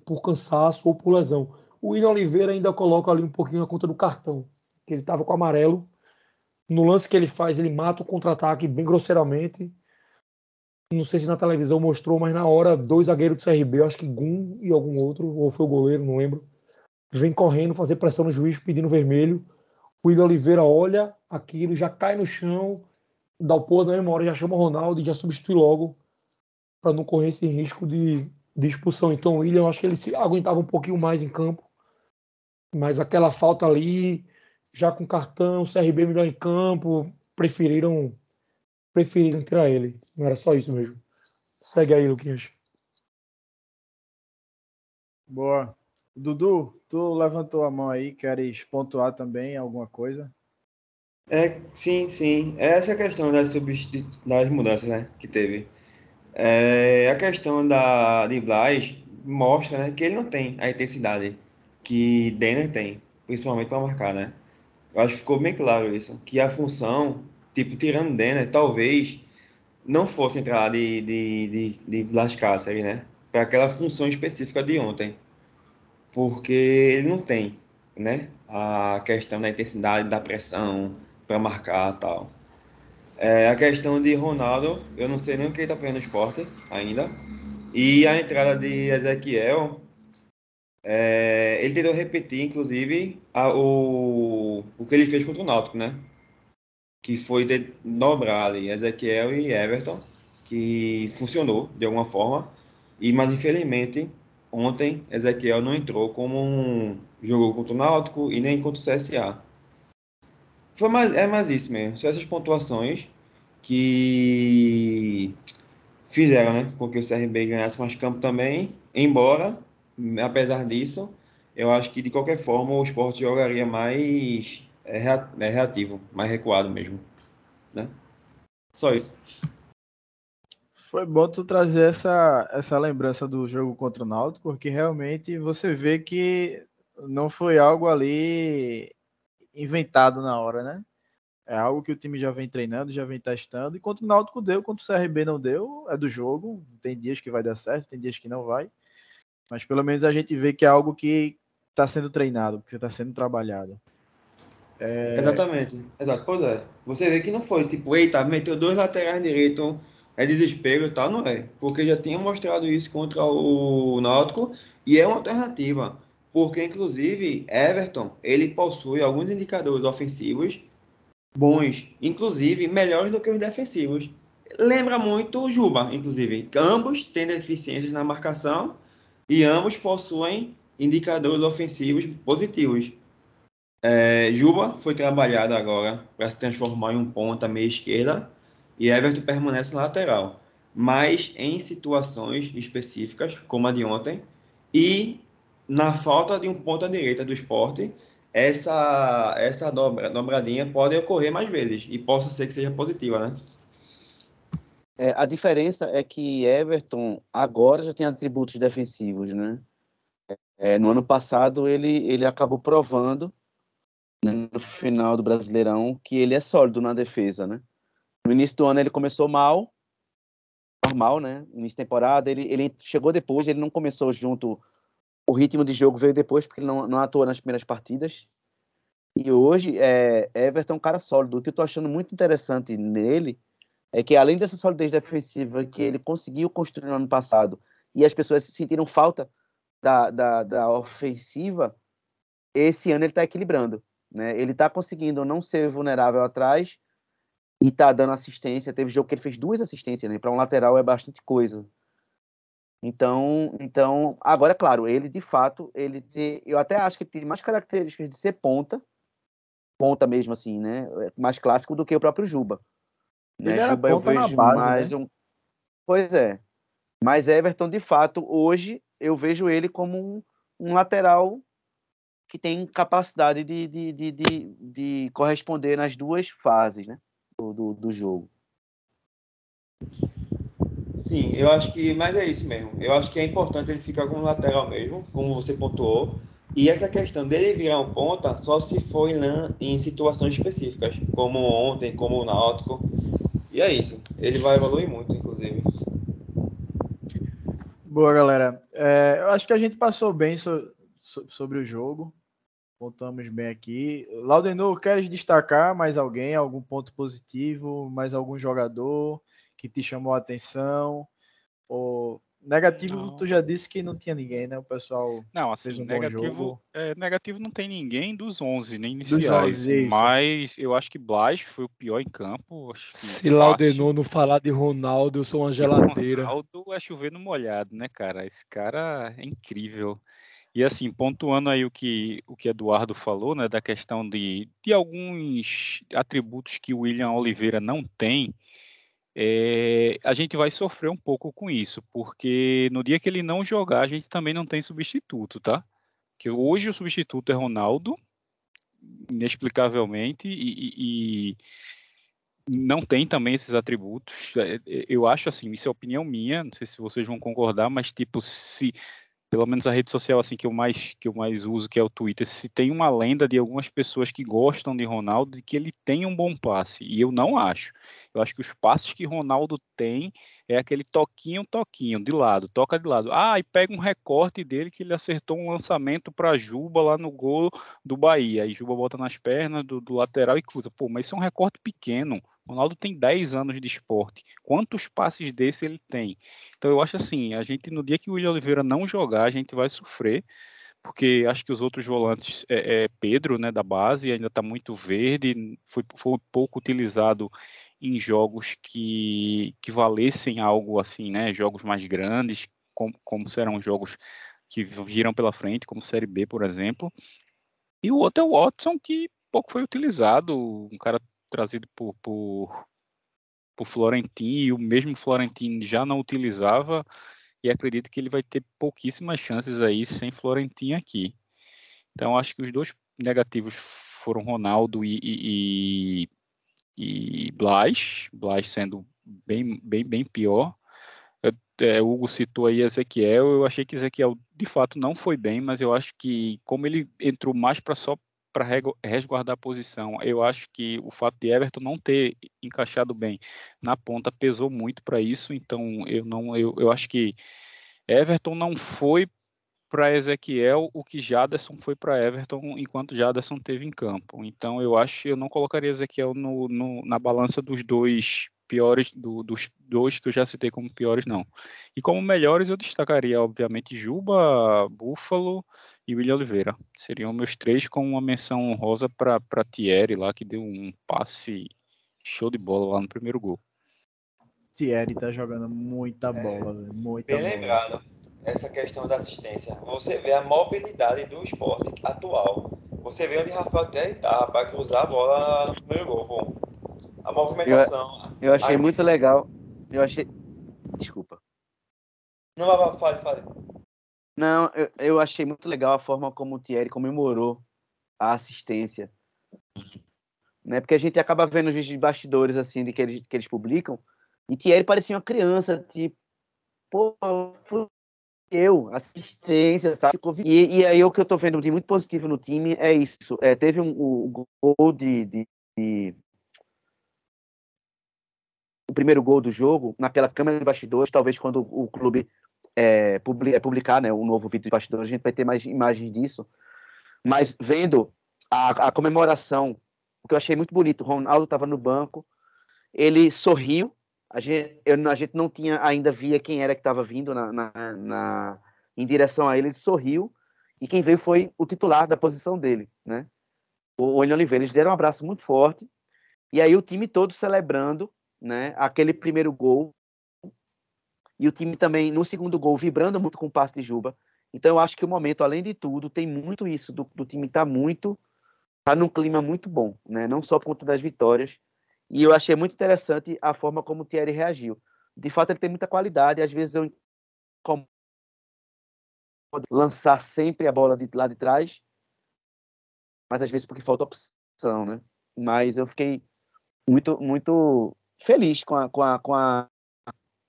por cansaço ou por lesão. O William Oliveira ainda coloca ali um pouquinho a conta do cartão, que ele estava com amarelo. No lance que ele faz, ele mata o contra-ataque bem grosseiramente. Não sei se na televisão mostrou, mas na hora, dois zagueiros do CRB, acho que Gum e algum outro, ou foi o goleiro, não lembro, vem correndo fazer pressão no juiz pedindo vermelho. O William Oliveira olha aquilo, já cai no chão, dá o pouso na hora, já chama o Ronaldo e já substitui logo para não correr esse risco de, de expulsão. Então o William, eu acho que ele se aguentava um pouquinho mais em campo, mas aquela falta ali, já com cartão, CRB melhor em campo, preferiram preferiram tirar ele. Não era só isso mesmo. Segue aí, Luquinhas. Boa. Dudu, tu levantou a mão aí, queres pontuar também alguma coisa? É, sim, sim. Essa é a questão das, das mudanças né, que teve. É, a questão da, de Blas mostra né, que ele não tem a intensidade que Denner tem, principalmente para marcar, né? Eu acho que ficou bem claro isso, que a função, tipo, tirando Denner, talvez não fosse entrar de, de, de, de Blas Cáceres, né? Para aquela função específica de ontem porque ele não tem, né? A questão da intensidade da pressão para marcar tal. É, a questão de Ronaldo, eu não sei nem o que ele está fazendo no esporte ainda. E a entrada de Ezequiel, é, ele tentou repetir, inclusive, a, o, o que ele fez contra o Náutico, né? Que foi de dobrar ali Ezequiel e Everton, que funcionou de alguma forma. E, mas infelizmente ontem Ezequiel não entrou como um jogou contra o Náutico e nem contra o CSA. Foi mais, é mais isso mesmo. São essas pontuações que fizeram né, com que o CRB ganhasse mais campo também. Embora, apesar disso, eu acho que de qualquer forma o esporte jogaria mais é, é reativo, mais recuado mesmo. Né? Só isso. Foi bom tu trazer essa, essa lembrança do jogo contra o Náutico, porque realmente você vê que não foi algo ali inventado na hora, né? É algo que o time já vem treinando, já vem testando, e contra o Náutico deu, contra o CRB não deu, é do jogo, tem dias que vai dar certo, tem dias que não vai, mas pelo menos a gente vê que é algo que está sendo treinado, que está sendo trabalhado. É... Exatamente, exato, pois é. Você vê que não foi, tipo, eita, meteu dois laterais direitos é desespero e tal, não é. Porque já tinha mostrado isso contra o Náutico e é uma alternativa. Porque, inclusive, Everton, ele possui alguns indicadores ofensivos bons, inclusive melhores do que os defensivos. Lembra muito o Juba, inclusive. Ambos têm deficiências na marcação e ambos possuem indicadores ofensivos positivos. É, Juba foi trabalhado agora para se transformar em um ponta meia esquerda e Everton permanece na lateral, mas em situações específicas, como a de ontem, e na falta de um ponta direita do esporte, essa, essa dobra, dobradinha pode ocorrer mais vezes e possa ser que seja positiva, né? É, a diferença é que Everton agora já tem atributos defensivos, né? É, no ano passado ele, ele acabou provando né, no final do Brasileirão que ele é sólido na defesa, né? No início do ano ele começou mal, normal, né? Início da temporada, ele, ele chegou depois, ele não começou junto. O ritmo de jogo veio depois, porque ele não, não atuou nas primeiras partidas. E hoje, é, Everton é um cara sólido. O que eu tô achando muito interessante nele é que, além dessa solidez defensiva que ele conseguiu construir no ano passado, e as pessoas sentiram falta da, da, da ofensiva, esse ano ele está equilibrando. Né? Ele está conseguindo não ser vulnerável atrás e está dando assistência. Teve jogo que ele fez duas assistências, né? Para um lateral é bastante coisa. Então, então, agora é claro, ele de fato, ele eu até acho que tem mais características de ser ponta, ponta mesmo assim, né? É mais clássico do que o próprio Juba. Ele Né? era Juba eu ponta na vejo base, mais né? um. Pois é. Mas Everton, de fato, hoje eu vejo ele como um, um lateral que tem capacidade de, de, de, de, de corresponder nas duas fases né? do, do, do jogo. Sim, eu acho que, mas é isso mesmo. Eu acho que é importante ele ficar como lateral mesmo, como você pontuou. E essa questão dele virar um ponta só se for em, em situações específicas, como ontem, como o Náutico. E é isso. Ele vai evoluir muito, inclusive. Boa, galera. É, eu acho que a gente passou bem so- so- sobre o jogo. Contamos bem aqui. Laudenor, queres destacar mais alguém? Algum ponto positivo? Mais algum jogador que te chamou a atenção? Ou negativo, Não. tu já disse que não tinha ninguém, né? O pessoal Não, fez assim, um bom negativo, jogo. é, negativo não tem ninguém dos 11, nem 11, iniciais. isso. mas eu acho que Blas foi o pior em campo. Acho que Se fácil. Laudenor não falar de Ronaldo, eu sou uma geladeira. Ronaldo é chover no molhado, né, cara? Esse cara é incrível. E assim, pontuando aí o que o que Eduardo falou, né, da questão de, de alguns atributos que o William Oliveira não tem, é, a gente vai sofrer um pouco com isso, porque no dia que ele não jogar, a gente também não tem substituto, tá? Que hoje o substituto é Ronaldo, inexplicavelmente, e- e- não tem também esses atributos. É, é, Eu acho assim, isso é opinião minha, não sei se vocês vão concordar, mas tipo, se pelo menos a rede social assim que eu mais que eu mais uso, que é o Twitter, se tem uma lenda de algumas pessoas que gostam de Ronaldo de que ele tem um bom passe, e eu não acho. Eu acho que os passes que Ronaldo tem é aquele toquinho, toquinho, de lado, toca de lado. Ah, e pega um recorte dele que ele acertou um lançamento para Juba lá no gol do Bahia. Aí Juba bota nas pernas do, do lateral e cruza. Pô, mas isso é um recorte pequeno. Ronaldo tem 10 anos de esporte. Quantos passes desse ele tem? Então eu acho assim, a gente no dia que o William Oliveira não jogar, a gente vai sofrer, porque acho que os outros volantes, é, é Pedro, né, da base, ainda está muito verde, foi, foi pouco utilizado em jogos que, que valessem algo assim, né, jogos mais grandes, como, como serão jogos que viram pela frente, como Série B, por exemplo. E o outro é o Watson, que pouco foi utilizado, um cara trazido por, por, por Florentino, e o mesmo Florentino já não utilizava, e acredito que ele vai ter pouquíssimas chances aí sem Florentino aqui. Então acho que os dois negativos foram Ronaldo e, e, e, e Blas, Blas sendo bem, bem, bem pior. É, Hugo citou aí Ezequiel, eu achei que Ezequiel de fato não foi bem, mas eu acho que como ele entrou mais para só para resguardar a posição, eu acho que o fato de Everton não ter encaixado bem na ponta pesou muito para isso, então eu não eu, eu acho que Everton não foi para Ezequiel o que Jaderson foi para Everton enquanto Jaderson teve em campo. Então eu acho que eu não colocaria Ezequiel no, no, na balança dos dois piores, do, dos dois que eu já citei como piores, não. E como melhores eu destacaria, obviamente, Juba, Búfalo e William Oliveira. Seriam meus três com uma menção honrosa para Thierry lá, que deu um passe show de bola lá no primeiro gol. Thierry tá jogando muita bola, velho, muita Bem bola. lembrado, essa questão da assistência. Você vê a mobilidade do esporte atual. Você vê onde Rafael Thierry tá para cruzar a bola no primeiro gol. Bom, a movimentação. Eu achei a muito legal. Eu achei. Desculpa. Não, vai, vai, fale, fale. Não, eu, eu achei muito legal a forma como o Thierry comemorou a assistência. Né? Porque a gente acaba vendo os vídeos de bastidores assim de que eles, que eles publicam. E Thierry parecia uma criança, tipo, pô, fui eu, assistência, sabe? E, e aí o que eu tô vendo de muito positivo no time é isso. É, teve um, o gol de, de- de- Primeiro gol do jogo, naquela câmera de bastidores, talvez quando o clube é, é, publicar né, um novo vídeo de bastidores, a gente vai ter mais imagens disso. Mas vendo a, a comemoração, o que eu achei muito bonito, o Ronaldo estava no banco, ele sorriu, a gente, eu- a gente não tinha ainda via quem era que estava vindo na, na- na- em direção a ele, ele sorriu, e quem veio foi o titular da posição dele, né? o William Oliveira. Eles deram um abraço muito forte. E aí o time todo celebrando né, aquele primeiro gol. E o time também, no segundo gol, vibrando muito com o passe de Juba. Então eu acho que o momento, além de tudo, tem muito isso do, do time estar tá muito. tá num clima muito bom, né? Não só por conta das vitórias. E eu achei muito interessante a forma como o Thierry reagiu. De fato, ele tem muita qualidade. Às vezes eu lançar sempre a bola de lá de trás, mas às vezes porque falta opção, né? Mas eu fiquei muito, muito feliz com a, com a, com a,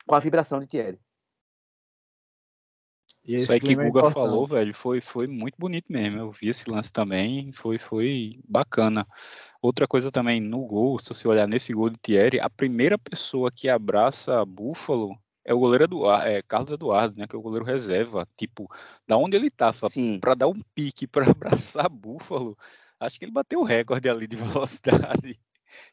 com a vibração de Thierry. Isso aí que o é Guga é falou, velho, foi, foi muito bonito mesmo. Eu vi esse lance também, foi, foi bacana. Outra coisa também, no gol, se você olhar nesse gol de Thierry, a primeira pessoa que abraça Búfalo é o goleiro Eduardo, é Carlos Eduardo, né, que é o goleiro reserva, tipo, da onde ele tava, para dar um pique para abraçar Búfalo, acho que ele bateu o recorde ali de velocidade.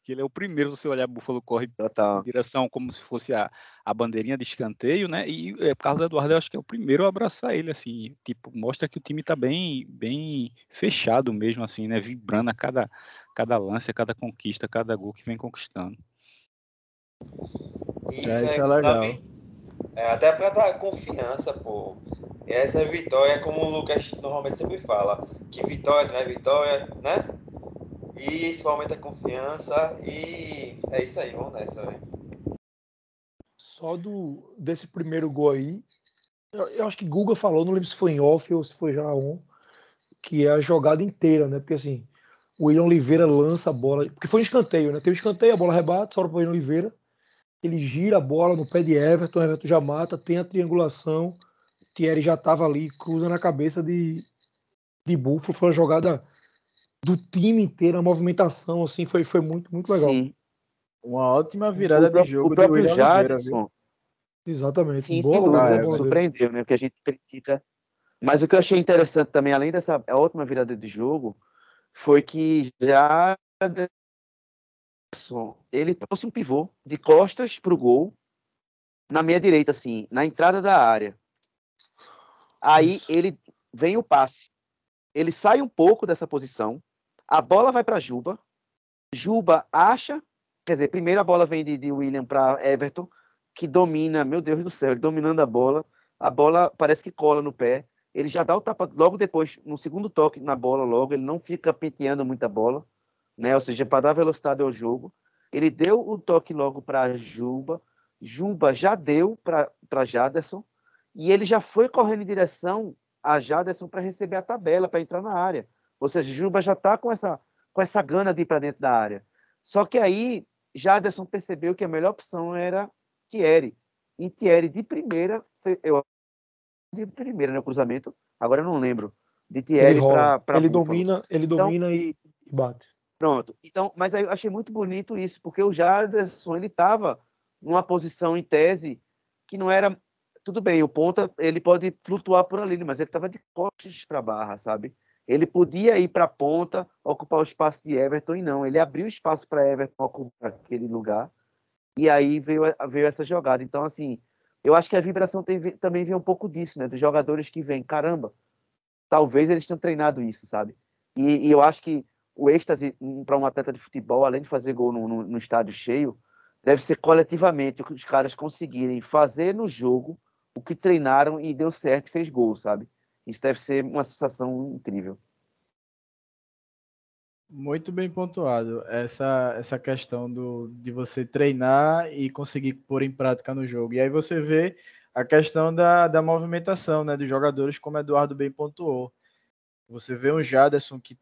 Que ele é o primeiro, você olhar Búfalo corre Total. em direção como se fosse a, a bandeirinha de escanteio, né? E é, Carlos Eduardo, eu acho que é o primeiro a abraçar ele, assim, tipo, mostra que o time tá bem, bem fechado mesmo, assim, né? Vibrando a cada, cada lance, a cada conquista, a cada gol que vem conquistando. Isso é, isso é, é legal. É, até para dar confiança, pô. Essa vitória, como o Lucas normalmente sempre fala, que vitória traz vitória, né? E isso aumenta a confiança e é isso aí, vamos nessa, velho. Só do, desse primeiro gol aí, eu, eu, acho que Guga falou, não lembro se foi em off ou se foi já on, que é a jogada inteira, né? Porque assim, o William Oliveira lança a bola, porque foi um escanteio, né? Tem um escanteio, a bola rebate, sobra para o William Oliveira, ele gira a bola no pé de Everton, Everton já mata, tem a triangulação, Thierry já estava ali, cruza na cabeça de, de Buffalo, foi uma jogada do time inteiro, a movimentação, assim, foi, foi muito, muito legal. Sim. Uma ótima virada o de jogo o próprio do Jadson. Exatamente. Sim, boa, boa, boa, surpreendeu, né? Porque a gente critica. Mas o que eu achei interessante também, além dessa ótima virada de jogo, foi que já ele trouxe um pivô de costas para o gol, na meia direita, assim, na entrada da área. Aí Isso. ele vem o passe. Ele sai um pouco dessa posição, a bola vai para Juba. Juba acha, quer dizer, primeiro a bola vem de, de William para Everton, que domina, meu Deus do céu, ele dominando a bola. A bola parece que cola no pé. Ele já dá o tapa logo depois, no segundo toque na bola, logo. Ele não fica penteando muita bola né? Ou seja, para dar velocidade ao jogo. Ele deu o toque logo para Juba. Juba já deu para Jaderson e ele já foi correndo em direção a Jaderson para receber a tabela, para entrar na área. Ou seja, Juba já está com essa, com essa gana de ir para dentro da área. Só que aí Jaderson percebeu que a melhor opção era Thierry. E Thierry de primeira, eu de primeira no né, cruzamento, agora eu não lembro. De Thierry para Ele domina, ele então, domina e bate. Pronto. Então, mas aí eu achei muito bonito isso, porque o Jaderson ele estava numa posição em tese que não era tudo bem, o ponta ele pode flutuar por ali, mas ele estava de costas para a barra, sabe? Ele podia ir para a ponta, ocupar o espaço de Everton e não, ele abriu espaço para Everton ocupar aquele lugar. E aí veio, veio essa jogada. Então, assim, eu acho que a vibração tem, também vem um pouco disso, né? Dos jogadores que vêm, caramba, talvez eles tenham treinado isso, sabe? E, e eu acho que o êxtase para um atleta de futebol, além de fazer gol no, no, no, estádio cheio, deve ser coletivamente os caras conseguirem fazer no jogo o que treinaram e deu certo e fez gol, sabe? Isso deve ser uma sensação incrível. Muito bem pontuado. Essa, essa questão do, de você treinar e conseguir pôr em prática no jogo. E aí você vê a questão da, da movimentação né, dos jogadores, como Eduardo bem pontuou. Você vê um Jaderson que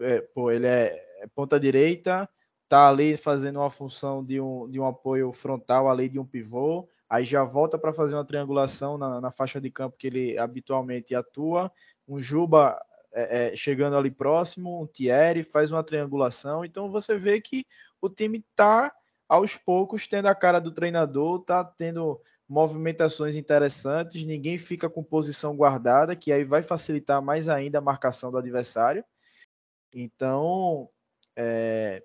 é, pô, ele é, é ponta direita, tá ali fazendo uma função de um, de um apoio frontal ali de um pivô, aí já volta para fazer uma triangulação na, na, faixa de campo que ele habitualmente atua, um Juba é, é, chegando ali próximo, um Thierry faz uma triangulação, então você vê que o time tá aos poucos tendo a cara do treinador, tá tendo movimentações interessantes, ninguém fica com posição guardada, que aí vai facilitar mais ainda a marcação do adversário. Então, é,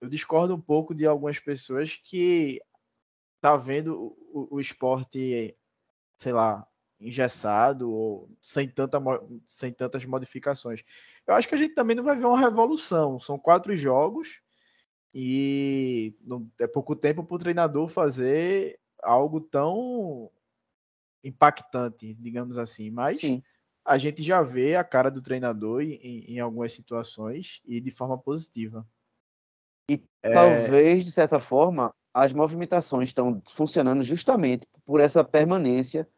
eu discordo um pouco de algumas pessoas que tá vendo o, o esporte, sei lá, engessado ou sem, tanta, sem tantas modificações. Eu acho que a gente também não vai ver uma revolução. São quatro jogos e não, é pouco tempo para o treinador fazer algo tão impactante, digamos assim. Mas Sim. a gente já vê a cara do treinador em, em algumas situações e de forma positiva. E é... talvez, de certa forma, as movimentações estão funcionando justamente por essa permanência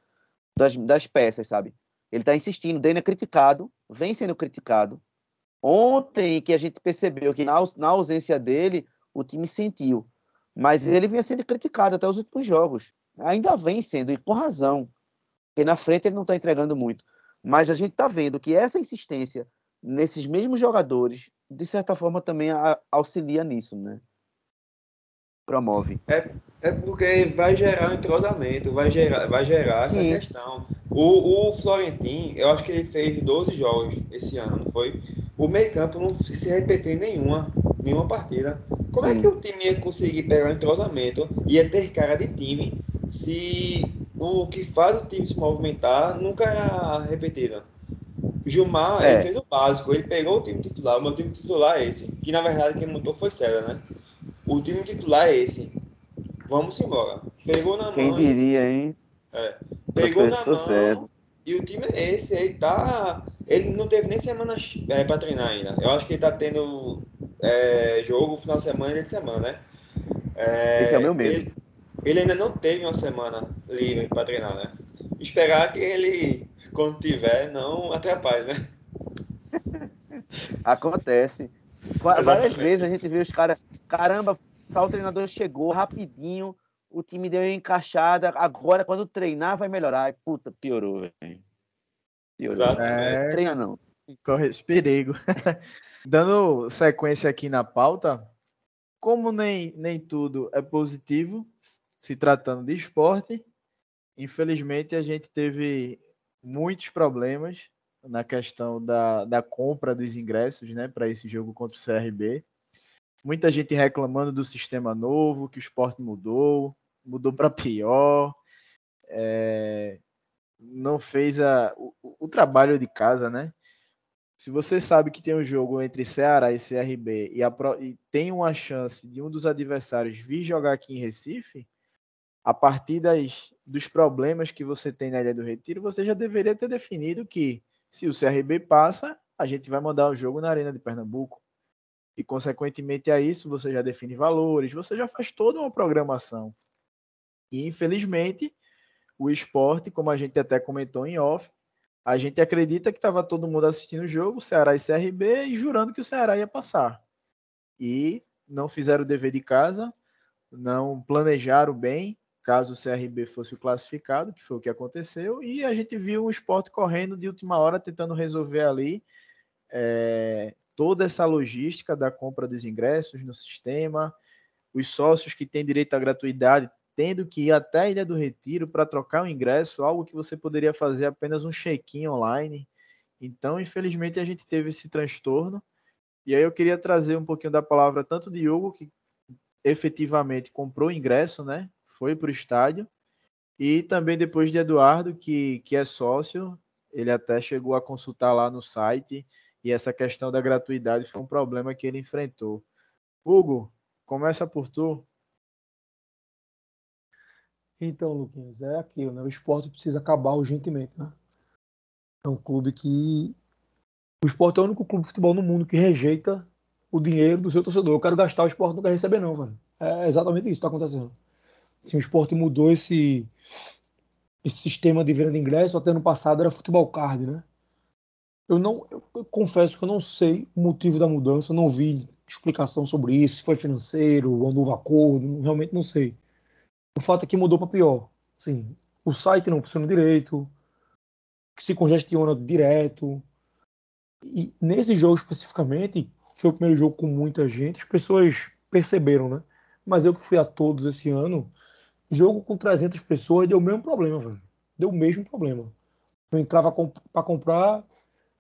das, das peças, sabe? Ele está insistindo, Dane é criticado, vem sendo criticado. Ontem que a gente percebeu que na, na ausência dele, o time sentiu. Mas ele vinha sendo criticado até os últimos jogos. Ainda vem sendo, e com razão. Porque na frente ele não está entregando muito. Mas a gente está vendo que essa insistência nesses mesmos jogadores, de certa forma, também auxilia nisso, né? Promove. É, é porque vai gerar um entrosamento, vai gerar, vai gerar essa questão. O, o Florentin, eu acho que ele fez 12 jogos esse ano, não foi? O meio campo não se repetiu em nenhuma, nenhuma partida. Como Sim. é que o time ia conseguir pegar um entrosamento, ia ter cara de time, se o que faz o time se movimentar nunca era repetido? Gilmar é. fez o básico, ele pegou o time titular, o meu time titular é esse, que na verdade quem montou foi César, né? O time titular é esse. Vamos embora. Pegou na Quem mão. Quem diria, hein? É. Pegou na mão. E o time é esse. Ele tá. Ele não teve nem semana é, para treinar ainda. Eu acho que ele tá tendo é, jogo final de semana e de semana, né? É, esse é o meu medo. Ele, ele ainda não teve uma semana livre para treinar, né? Esperar que ele, quando tiver, não atrapalhe, né? Acontece. Várias vezes a gente vê os caras caramba, tal treinador chegou rapidinho, o time deu uma encaixada, agora quando treinar vai melhorar. E, puta, piorou, velho. Piorou. É... Treina não. Corre esse perigo. Dando sequência aqui na pauta, como nem, nem tudo é positivo, se tratando de esporte, infelizmente a gente teve muitos problemas na questão da, da compra dos ingressos né, para esse jogo contra o CRB. Muita gente reclamando do sistema novo, que o esporte mudou, mudou para pior, é, não fez a, o, o, trabalho de casa, né? Se você sabe que tem um jogo entre Ceará e CRB e, a, e tem uma chance de um dos adversários vir jogar aqui em Recife, a partir das, dos problemas que você tem na Ilha do Retiro, você já deveria ter definido que se o CRB passa, a gente vai mandar o jogo na Arena de Pernambuco e, consequentemente a isso, você já define valores, você já faz toda uma programação. E, infelizmente, o esporte, como a gente até comentou em off, a gente acredita que estava todo mundo assistindo o jogo, Ceará e CRB, e jurando que o Ceará ia passar. E não fizeram o dever de casa, não planejaram bem, caso o CRB fosse o classificado, que foi o que aconteceu, e a gente viu o esporte correndo de última hora, tentando resolver ali. É, toda essa logística da compra dos ingressos no sistema, os sócios que têm direito à gratuidade tendo que ir até a Ilha do Retiro para trocar o ingresso, algo que você poderia fazer apenas um check-in online. Então, infelizmente, a gente teve esse transtorno. E aí eu queria trazer um pouquinho da palavra tanto de Hugo, que efetivamente comprou o ingresso, né? Foi para o estádio. E também depois de Eduardo, que, que é sócio, ele até chegou a consultar lá no site e essa questão da gratuidade foi um problema que ele enfrentou. Hugo, começa por tu. Então, Luquinhas, é aquilo, né? O esporte precisa acabar urgentemente, né? É um clube que. O esporte é o único clube de futebol no mundo que rejeita o dinheiro do seu torcedor. Eu quero gastar, o esporte não quer receber, não, velho. É exatamente isso que está acontecendo. Assim, o esporte mudou esse, esse sistema de venda de ingresso, até no passado era futebol card, né? Eu não, eu, eu confesso que eu não sei o motivo da mudança, não vi explicação sobre isso, se foi financeiro, ou novo acordo, realmente não sei. O fato é que mudou para pior. Sim, o site não funciona direito, que se congestiona direto. E nesse jogo especificamente, foi o primeiro jogo com muita gente, as pessoas perceberam, né? Mas eu que fui a todos esse ano, jogo com 300 pessoas deu o mesmo problema, velho. Deu o mesmo problema. Eu entrava para comprar,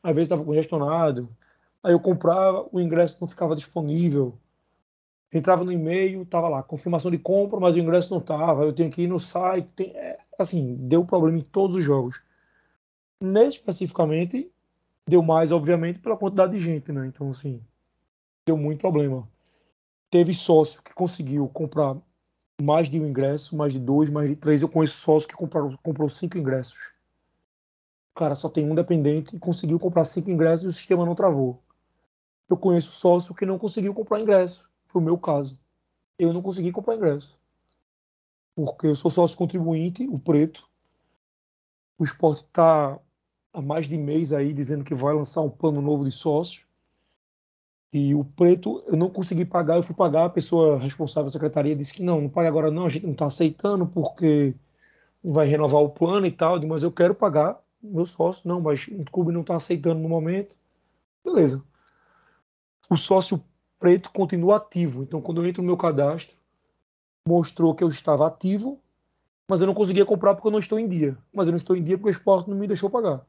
às vezes estava congestionado. Aí eu comprava, o ingresso não ficava disponível. Entrava no e-mail, estava lá, confirmação de compra, mas o ingresso não estava. Eu tenho que ir no site. Tem, é, assim, deu problema em todos os jogos. Nesse especificamente, deu mais, obviamente, pela quantidade de gente, né? Então, assim, deu muito problema. Teve sócio que conseguiu comprar mais de um ingresso, mais de dois, mais de três. Eu conheço sócio que comprou, comprou cinco ingressos. O cara só tem um dependente e conseguiu comprar cinco ingressos e o sistema não travou. Eu conheço sócio que não conseguiu comprar ingresso. Foi o meu caso. Eu não consegui comprar ingresso. Porque eu sou sócio contribuinte, o preto. O esporte está há mais de mês aí dizendo que vai lançar um plano novo de sócio. E o preto, eu não consegui pagar, eu fui pagar, a pessoa responsável da secretaria disse que não, não paga agora não, a gente não está aceitando porque vai renovar o plano e tal, mas eu quero pagar meu sócio, não, mas o clube não está aceitando no momento. Beleza. O sócio preto continua ativo, então quando eu entro no meu cadastro, mostrou que eu estava ativo, mas eu não conseguia comprar porque eu não estou em dia. Mas eu não estou em dia porque o esporte não me deixou pagar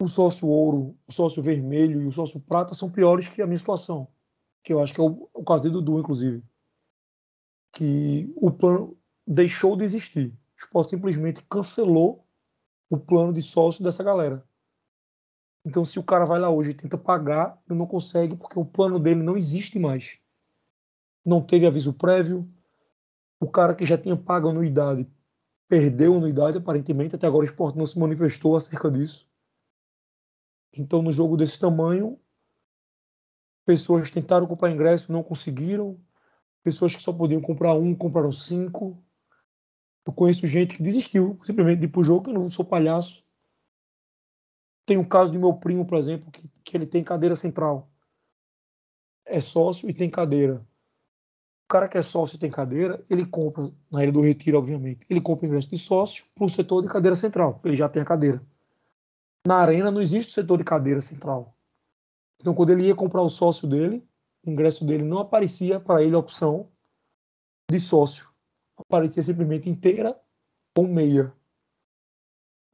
o sócio ouro, o sócio vermelho e o sócio prata são piores que a minha situação. Que eu acho que é o, o caso de Dudu, inclusive. Que o plano deixou de existir. O esporte simplesmente cancelou o plano de sócio dessa galera. Então, se o cara vai lá hoje e tenta pagar, ele não consegue porque o plano dele não existe mais. Não teve aviso prévio. O cara que já tinha pago anuidade perdeu a anuidade, aparentemente. Até agora o esporte não se manifestou acerca disso. Então, no jogo desse tamanho, pessoas tentaram comprar ingresso, não conseguiram. Pessoas que só podiam comprar um, compraram cinco. Eu conheço gente que desistiu simplesmente de ir pro jogo, eu não sou palhaço. Tem um caso de meu primo, por exemplo, que, que ele tem cadeira central. É sócio e tem cadeira. O cara que é sócio e tem cadeira, ele compra, na Ilha do Retiro, obviamente, ele compra ingresso de sócio para o setor de cadeira central, ele já tem a cadeira. Na arena não existe o setor de cadeira central. Então, quando ele ia comprar o sócio dele, o ingresso dele não aparecia para ele a opção de sócio. Aparecia simplesmente inteira ou meia.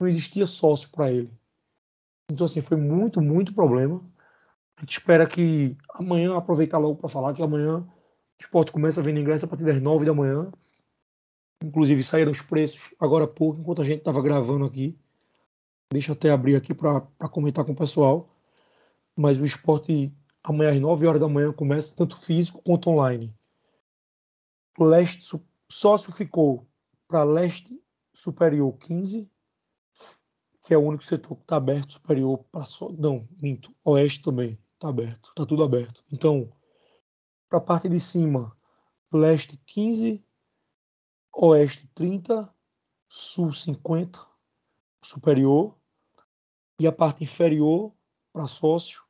Não existia sócio para ele. Então, assim, foi muito, muito problema. A gente espera que amanhã, aproveitar logo para falar que amanhã o esporte começa a vender ingresso a partir das nove da manhã. Inclusive, saíram os preços agora há pouco, enquanto a gente estava gravando aqui. Deixa até abrir aqui para comentar com o pessoal. Mas o esporte amanhã às 9 horas da manhã começa, tanto físico quanto online. Leste, sócio ficou para leste superior 15, que é o único setor que está aberto, superior para. Não, minto. Oeste também está aberto, está tudo aberto. Então, para a parte de cima, leste 15, oeste 30, sul 50, superior, e a parte inferior para sócio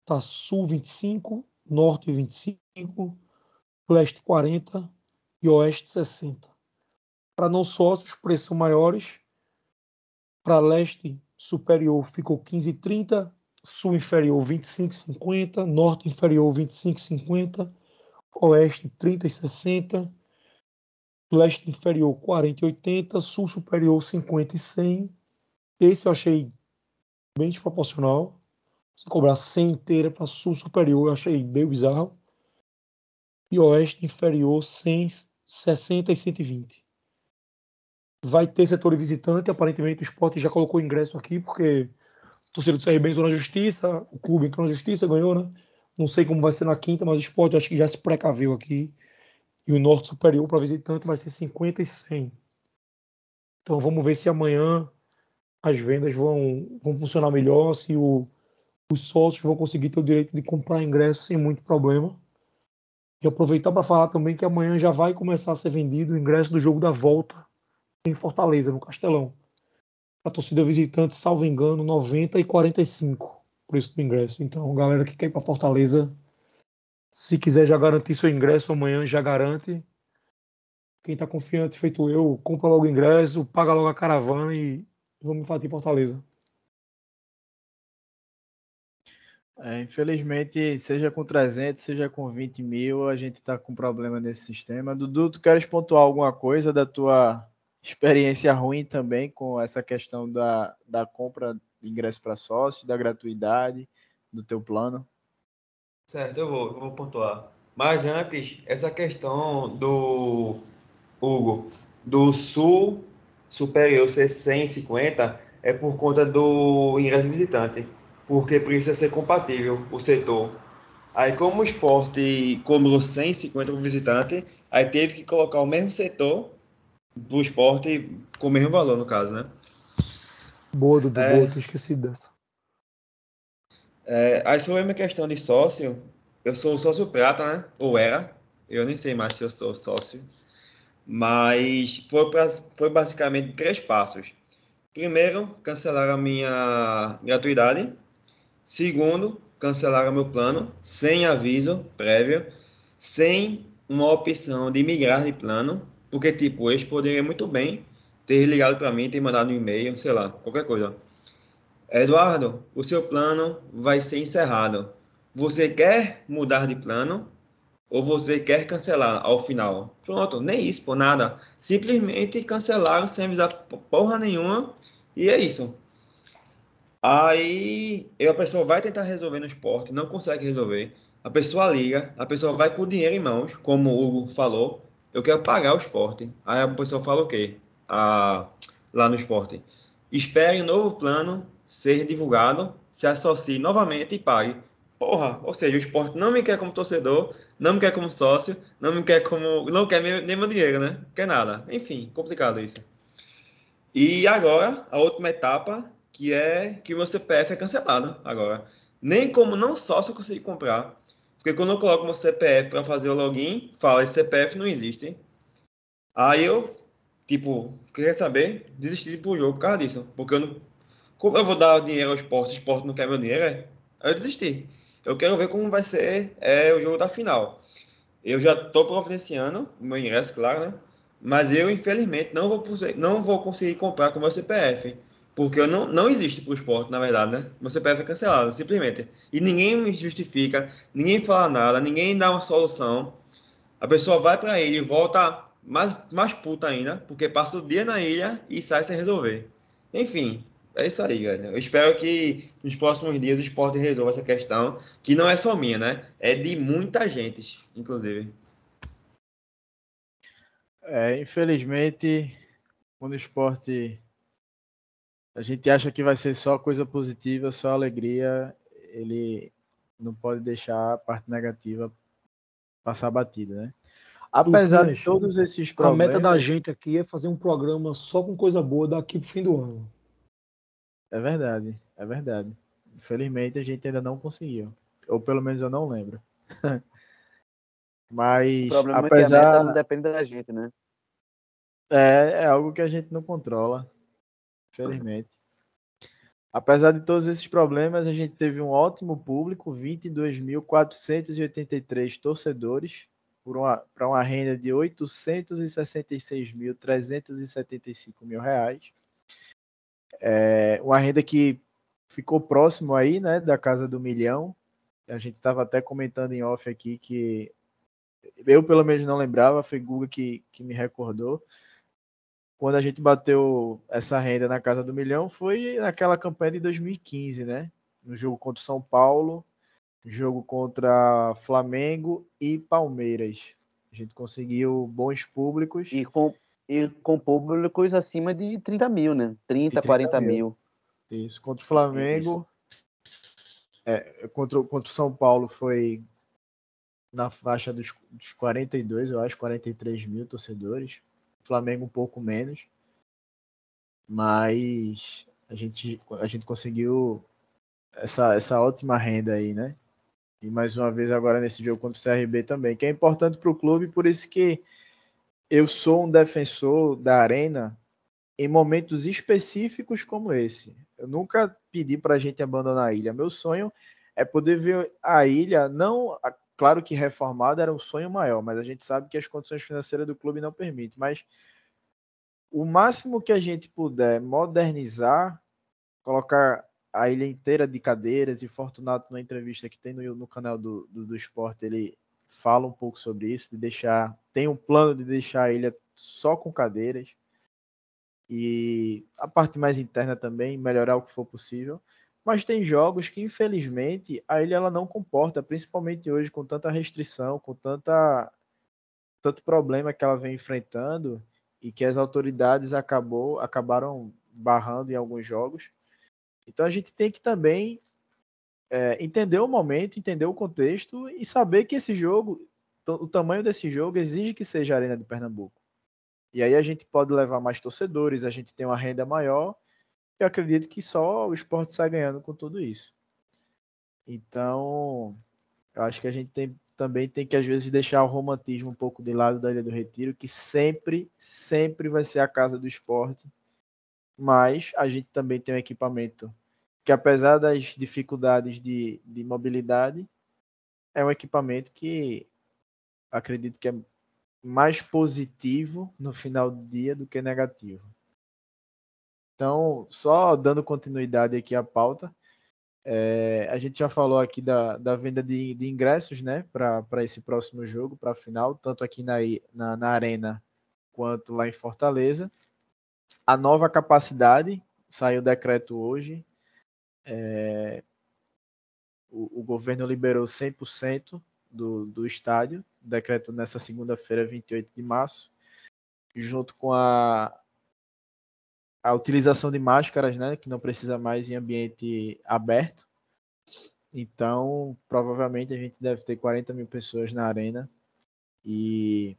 está sul 25, norte 25, leste 40 e oeste 60. Para não sócios, preços maiores. Para leste superior ficou 15,30, sul inferior 25,50, norte inferior 25,50, oeste 30,60, leste inferior 40,80, sul superior 50,100. Esse eu achei bem desproporcional. Você cobrar 100 inteira para sul superior, eu achei bem bizarro. E oeste inferior, 100, 60 e 120. Vai ter setor visitante, aparentemente o esporte já colocou ingresso aqui, porque o torcedor do CRB entrou na justiça, o clube entrou na justiça, ganhou, né? Não sei como vai ser na quinta, mas o esporte acho que já se precaveu aqui. E o norte superior para visitante vai ser 50 e 100. Então vamos ver se amanhã as vendas vão, vão funcionar melhor, se o, os sócios vão conseguir ter o direito de comprar ingressos sem muito problema. E aproveitar para falar também que amanhã já vai começar a ser vendido o ingresso do jogo da volta em Fortaleza, no Castelão. A torcida visitante, salvo engano, 90 e 45 o preço do ingresso. Então, galera que quer ir para Fortaleza, se quiser já garantir seu ingresso amanhã, já garante. Quem está confiante, feito eu, compra logo o ingresso, paga logo a caravana e vamos falar de Fortaleza. É, infelizmente, seja com 300, seja com 20 mil, a gente está com problema nesse sistema. Dudu, tu queres pontuar alguma coisa da tua experiência ruim também com essa questão da, da compra de ingresso para sócio, da gratuidade do teu plano? Certo, eu vou, eu vou pontuar. Mas antes, essa questão do Hugo, do Sul superior ser 150, é por conta do ingresso visitante, porque precisa ser compatível o setor. Aí, como o esporte cobrou 150 por visitante, aí teve que colocar o mesmo setor do esporte com o mesmo valor, no caso, né? Boa, Dudu, É. boa, esqueci dessa. É, aí sobre a minha questão de sócio, eu sou sócio prata, né? Ou era. Eu nem sei mais se eu sou sócio. Mas foi, pra, foi basicamente três passos. Primeiro, cancelar a minha gratuidade. Segundo, cancelar o meu plano sem aviso prévio, sem uma opção de migrar de plano, porque tipo, eles poderiam muito bem ter ligado para mim, ter mandado um e-mail, sei lá, qualquer coisa. Eduardo, o seu plano vai ser encerrado. Você quer mudar de plano ou você quer cancelar ao final? Pronto, nem isso, por nada. Simplesmente cancelaram sem avisar porra nenhuma e é isso. Aí a pessoa vai tentar resolver no esporte, não consegue resolver. A pessoa liga, a pessoa vai com o dinheiro em mãos, como o Hugo falou. Eu quero pagar o esporte. Aí a pessoa fala o quê? Ah, lá no esporte. Espere um novo plano ser divulgado, se associe novamente e pague. Porra, ou seja, o esporte não me quer como torcedor, não me quer como sócio, não me quer como. não quer nem meu dinheiro, né? Quer nada. Enfim, complicado isso. E agora, a última etapa, que é que o meu CPF é cancelado agora. Nem como não sócio eu consegui comprar. Porque quando eu coloco meu CPF para fazer o login, fala esse CPF não existe. Aí eu, tipo, queria saber, desisti de pro jogo por causa disso. Porque eu não. Como eu vou dar dinheiro ao esporte, o esporte não quer meu dinheiro, é? Aí eu desisti. Eu quero ver como vai ser é, o jogo da final. Eu já estou providenciando o meu ingresso, claro, né? Mas eu, infelizmente, não vou, não vou conseguir comprar com o meu CPF. Porque eu não, não existe para o esporte, na verdade, né? Meu CPF é cancelado, simplesmente. E ninguém me justifica, ninguém fala nada, ninguém dá uma solução. A pessoa vai para ele e volta mais, mais puta ainda, porque passa o dia na ilha e sai sem resolver. Enfim, é isso aí, galera. Eu espero que nos próximos dias o esporte resolva essa questão, que não é só minha, né? É de muita gente, inclusive. É, infelizmente, quando o esporte a gente acha que vai ser só coisa positiva, só alegria, ele não pode deixar a parte negativa passar batida, né? Apesar de todos esses A problemas, meta da gente aqui é fazer um programa só com coisa boa daqui pro fim do ano. É verdade, é verdade. Infelizmente a gente ainda não conseguiu, ou pelo menos eu não lembro. O Mas problema é que a apesar meta não depende da gente, né? É, é algo que a gente não controla, infelizmente. Apesar de todos esses problemas, a gente teve um ótimo público, 22.483 torcedores, para uma renda de 866.375 mil reais. É, uma renda que ficou próximo aí, né, da casa do milhão. A gente estava até comentando em off aqui que eu pelo menos não lembrava, foi Guga que, que me recordou quando a gente bateu essa renda na casa do milhão foi naquela campanha de 2015, né? No jogo contra o São Paulo, jogo contra Flamengo e Palmeiras. A gente conseguiu bons públicos. E com, e com públicos acima de 30 mil, né? 30, 30 40 mil. mil. Isso. Contra o Flamengo. É, contra, o- contra o São Paulo foi na faixa dos, dos 42, eu acho, 43 mil torcedores. Flamengo um pouco menos. Mas a gente, a gente conseguiu essa, essa ótima renda aí, né? E mais uma vez agora nesse jogo contra o CRB também, que é importante para o clube, por isso que eu sou um defensor da arena em momentos específicos como esse. Eu nunca pedi para a gente abandonar a ilha. Meu sonho é poder ver a ilha, não, claro que reformada era um sonho maior, mas a gente sabe que as condições financeiras do clube não permitem. Mas o máximo que a gente puder modernizar, colocar a ilha inteira de cadeiras, e Fortunato, na entrevista que tem no, no canal do, do, do esporte, ele fala um pouco sobre isso, de deixar, tem um plano de deixar a ilha só com cadeiras e a parte mais interna também, melhorar o que for possível. Mas tem jogos que, infelizmente, a ilha ela não comporta, principalmente hoje, com tanta restrição, com tanta, tanto problema que ela vem enfrentando e que as autoridades acabou, acabaram barrando em alguns jogos. Então a gente tem que também é, entender o momento, entender o contexto e saber que esse jogo, o tamanho desse jogo exige que seja a Arena de Pernambuco. E aí a gente pode levar mais torcedores, a gente tem uma renda maior. Eu acredito que só o esporte sai ganhando com tudo isso. Então, eu acho que a gente tem, também tem que, às vezes, deixar o romantismo um pouco de lado da Ilha do Retiro, que sempre, sempre vai ser a casa do esporte. Mas a gente também tem um equipamento que, apesar das dificuldades de, de mobilidade, é um equipamento que acredito que é mais positivo no final do dia do que negativo. Então, só dando continuidade aqui à pauta, é, a gente já falou aqui da, da venda de, de ingressos né, para esse próximo jogo, para a final, tanto aqui na, na, na, Arena quanto lá em Fortaleza. A nova capacidade, saiu o decreto hoje, é, o, o, governo liberou 100% do, do estádio, decreto nessa segunda-feira, 28 de março, junto com a, a utilização de máscaras, né, que não precisa mais em ambiente aberto. Então, provavelmente a gente deve ter 40 mil pessoas na arena e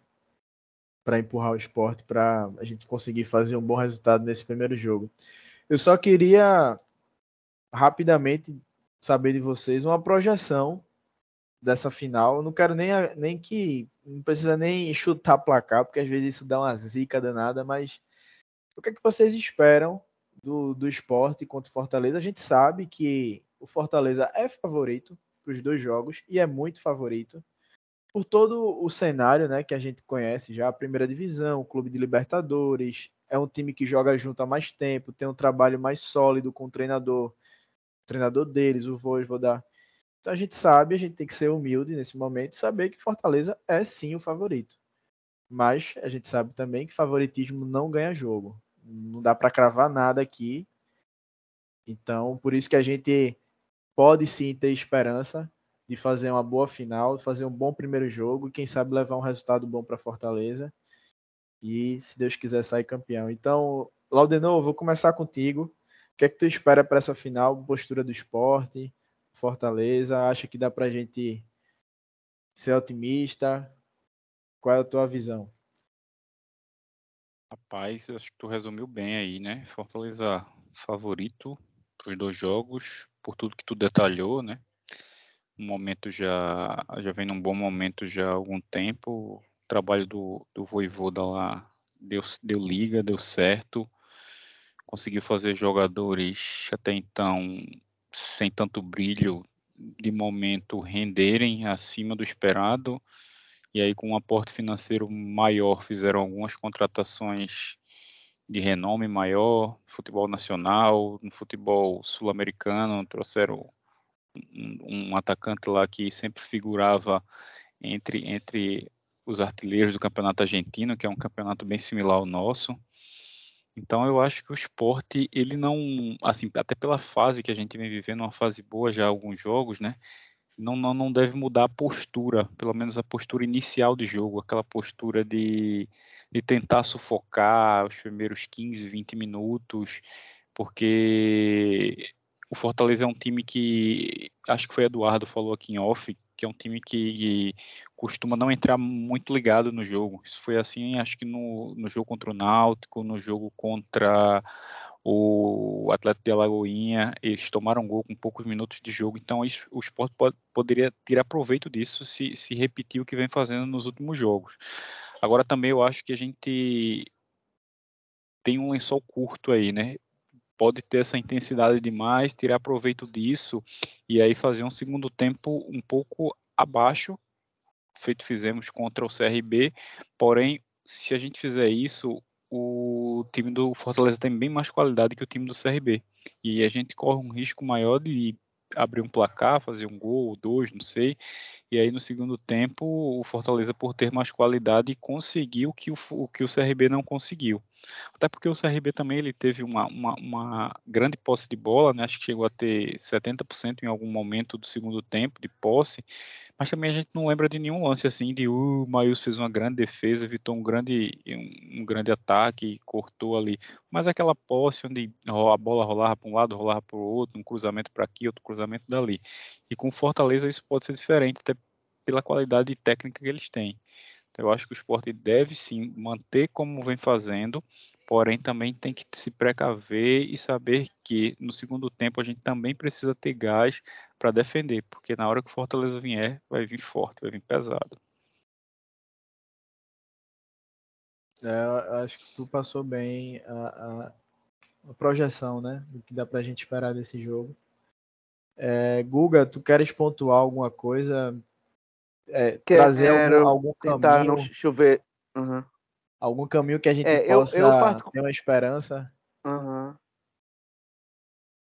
para empurrar o esporte para a gente conseguir fazer um bom resultado nesse primeiro jogo. Eu só queria rapidamente saber de vocês uma projeção dessa final. Eu não quero nem, nem que. Não precisa nem chutar placar, porque às vezes isso dá uma zica danada, mas o que, é que vocês esperam do, do esporte contra o Fortaleza? A gente sabe que o Fortaleza é favorito para os dois jogos e é muito favorito por todo o cenário né, que a gente conhece já, a primeira divisão, o clube de Libertadores, é um time que joga junto há mais tempo, tem um trabalho mais sólido com o treinador, o treinador deles, o Voivoda. Então a gente sabe, a gente tem que ser humilde nesse momento e saber que Fortaleza é sim o favorito. Mas a gente sabe também que favoritismo não ganha jogo. Não dá para cravar nada aqui. Então, por isso que a gente pode sim ter esperança de fazer uma boa final, fazer um bom primeiro jogo quem sabe levar um resultado bom para Fortaleza e, se Deus quiser, sair campeão. Então, Laudenor, vou começar contigo. O que é que tu espera para essa final? Postura do esporte, Fortaleza? Acha que dá para a gente ser otimista? Qual é a tua visão? Rapaz, acho que tu resumiu bem aí, né? Fortaleza favorito para os dois jogos, por tudo que tu detalhou, né? Um momento já, já vem num bom momento já há algum tempo. O trabalho do, do Voivoda lá deu, deu liga, deu certo. Conseguiu fazer jogadores até então sem tanto brilho de momento renderem acima do esperado e aí com um aporte financeiro maior fizeram algumas contratações de renome maior futebol nacional, no futebol sul-americano, trouxeram um, um, atacante lá que sempre figurava entre, entre os artilheiros do campeonato argentino, que é um campeonato bem similar ao nosso. Então eu acho que o esporte, ele não, assim, até pela fase que a gente vem vivendo, uma fase boa já alguns jogos, né? Não, não, não deve mudar a postura, pelo menos a postura inicial de jogo, aquela postura de, de tentar sufocar os primeiros 15, 20 minutos, porque o Fortaleza é um time que, acho que foi Eduardo falou aqui em off, que é um time que, costuma não entrar muito ligado no jogo. Isso foi assim, acho que no, no jogo contra o Náutico, no jogo contra o Atlético de Alagoinha, eles tomaram gol com poucos minutos de jogo, então isso, o esporte pode, poderia tirar proveito disso se, se repetir o que vem fazendo nos últimos jogos. Agora também eu acho que a gente tem um lençol curto aí, né? Pode ter essa intensidade demais, tirar proveito disso e aí fazer um segundo tempo um pouco abaixo, feito fizemos contra o CRB, porém, se a gente fizer isso, o time do Fortaleza tem bem mais qualidade que o time do CRB. E a gente corre um risco maior de abrir um placar, fazer um gol, dois, não sei. E aí no segundo tempo, o Fortaleza, por ter mais qualidade, conseguiu que o que o CRB não conseguiu. Até porque o CRB também ele teve uma, uma, uma grande posse de bola, né? Acho que chegou a ter 70% em algum momento do segundo tempo de posse, mas também a gente não lembra de nenhum lance assim de uh, o Maius fez uma grande defesa, evitou um grande, um, um grande ataque, cortou ali. Mas aquela posse onde a bola rolava para um lado, rolava para o outro, um cruzamento para aqui, outro cruzamento dali. E com Fortaleza isso pode ser diferente, até pela qualidade técnica que eles têm. Eu acho que o esporte deve sim manter como vem fazendo, porém também tem que se precaver e saber que no segundo tempo a gente também precisa ter gás para defender, porque na hora que o Fortaleza vier, vai vir forte, vai vir pesado. É, acho que tu passou bem a, a, a projeção, né? Do que dá pra gente esperar desse jogo. É, Guga, tu queres pontuar alguma coisa? É, trazer algum, algum tentar caminho, chover. Uhum. algum caminho que a gente É, eu- possa eu particu- ter uma esperança? Aham.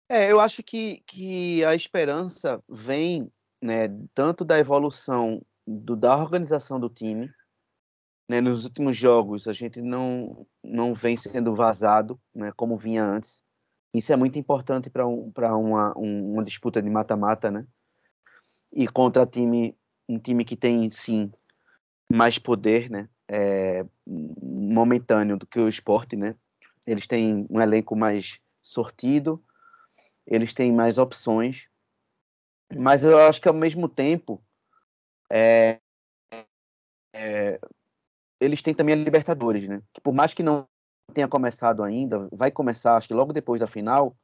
É, eu acho que, que a esperança vem, né, tanto da evolução do, da organização do time, né, nos últimos jogos a gente não, não vem sendo vazado, né, como vinha antes. Isso é muito importante para um, uma, um- uma disputa de mata-mata, né? E contra time, um time que tem, sim, mais poder, né? É, momentâneo do que o esporte, né? Eles têm um elenco mais sortido, eles têm mais opções, mas eu acho que ao mesmo tempo é, é, eles têm também a Libertadores, né? Que por mais que não tenha começado ainda, vai começar, acho que logo depois da final.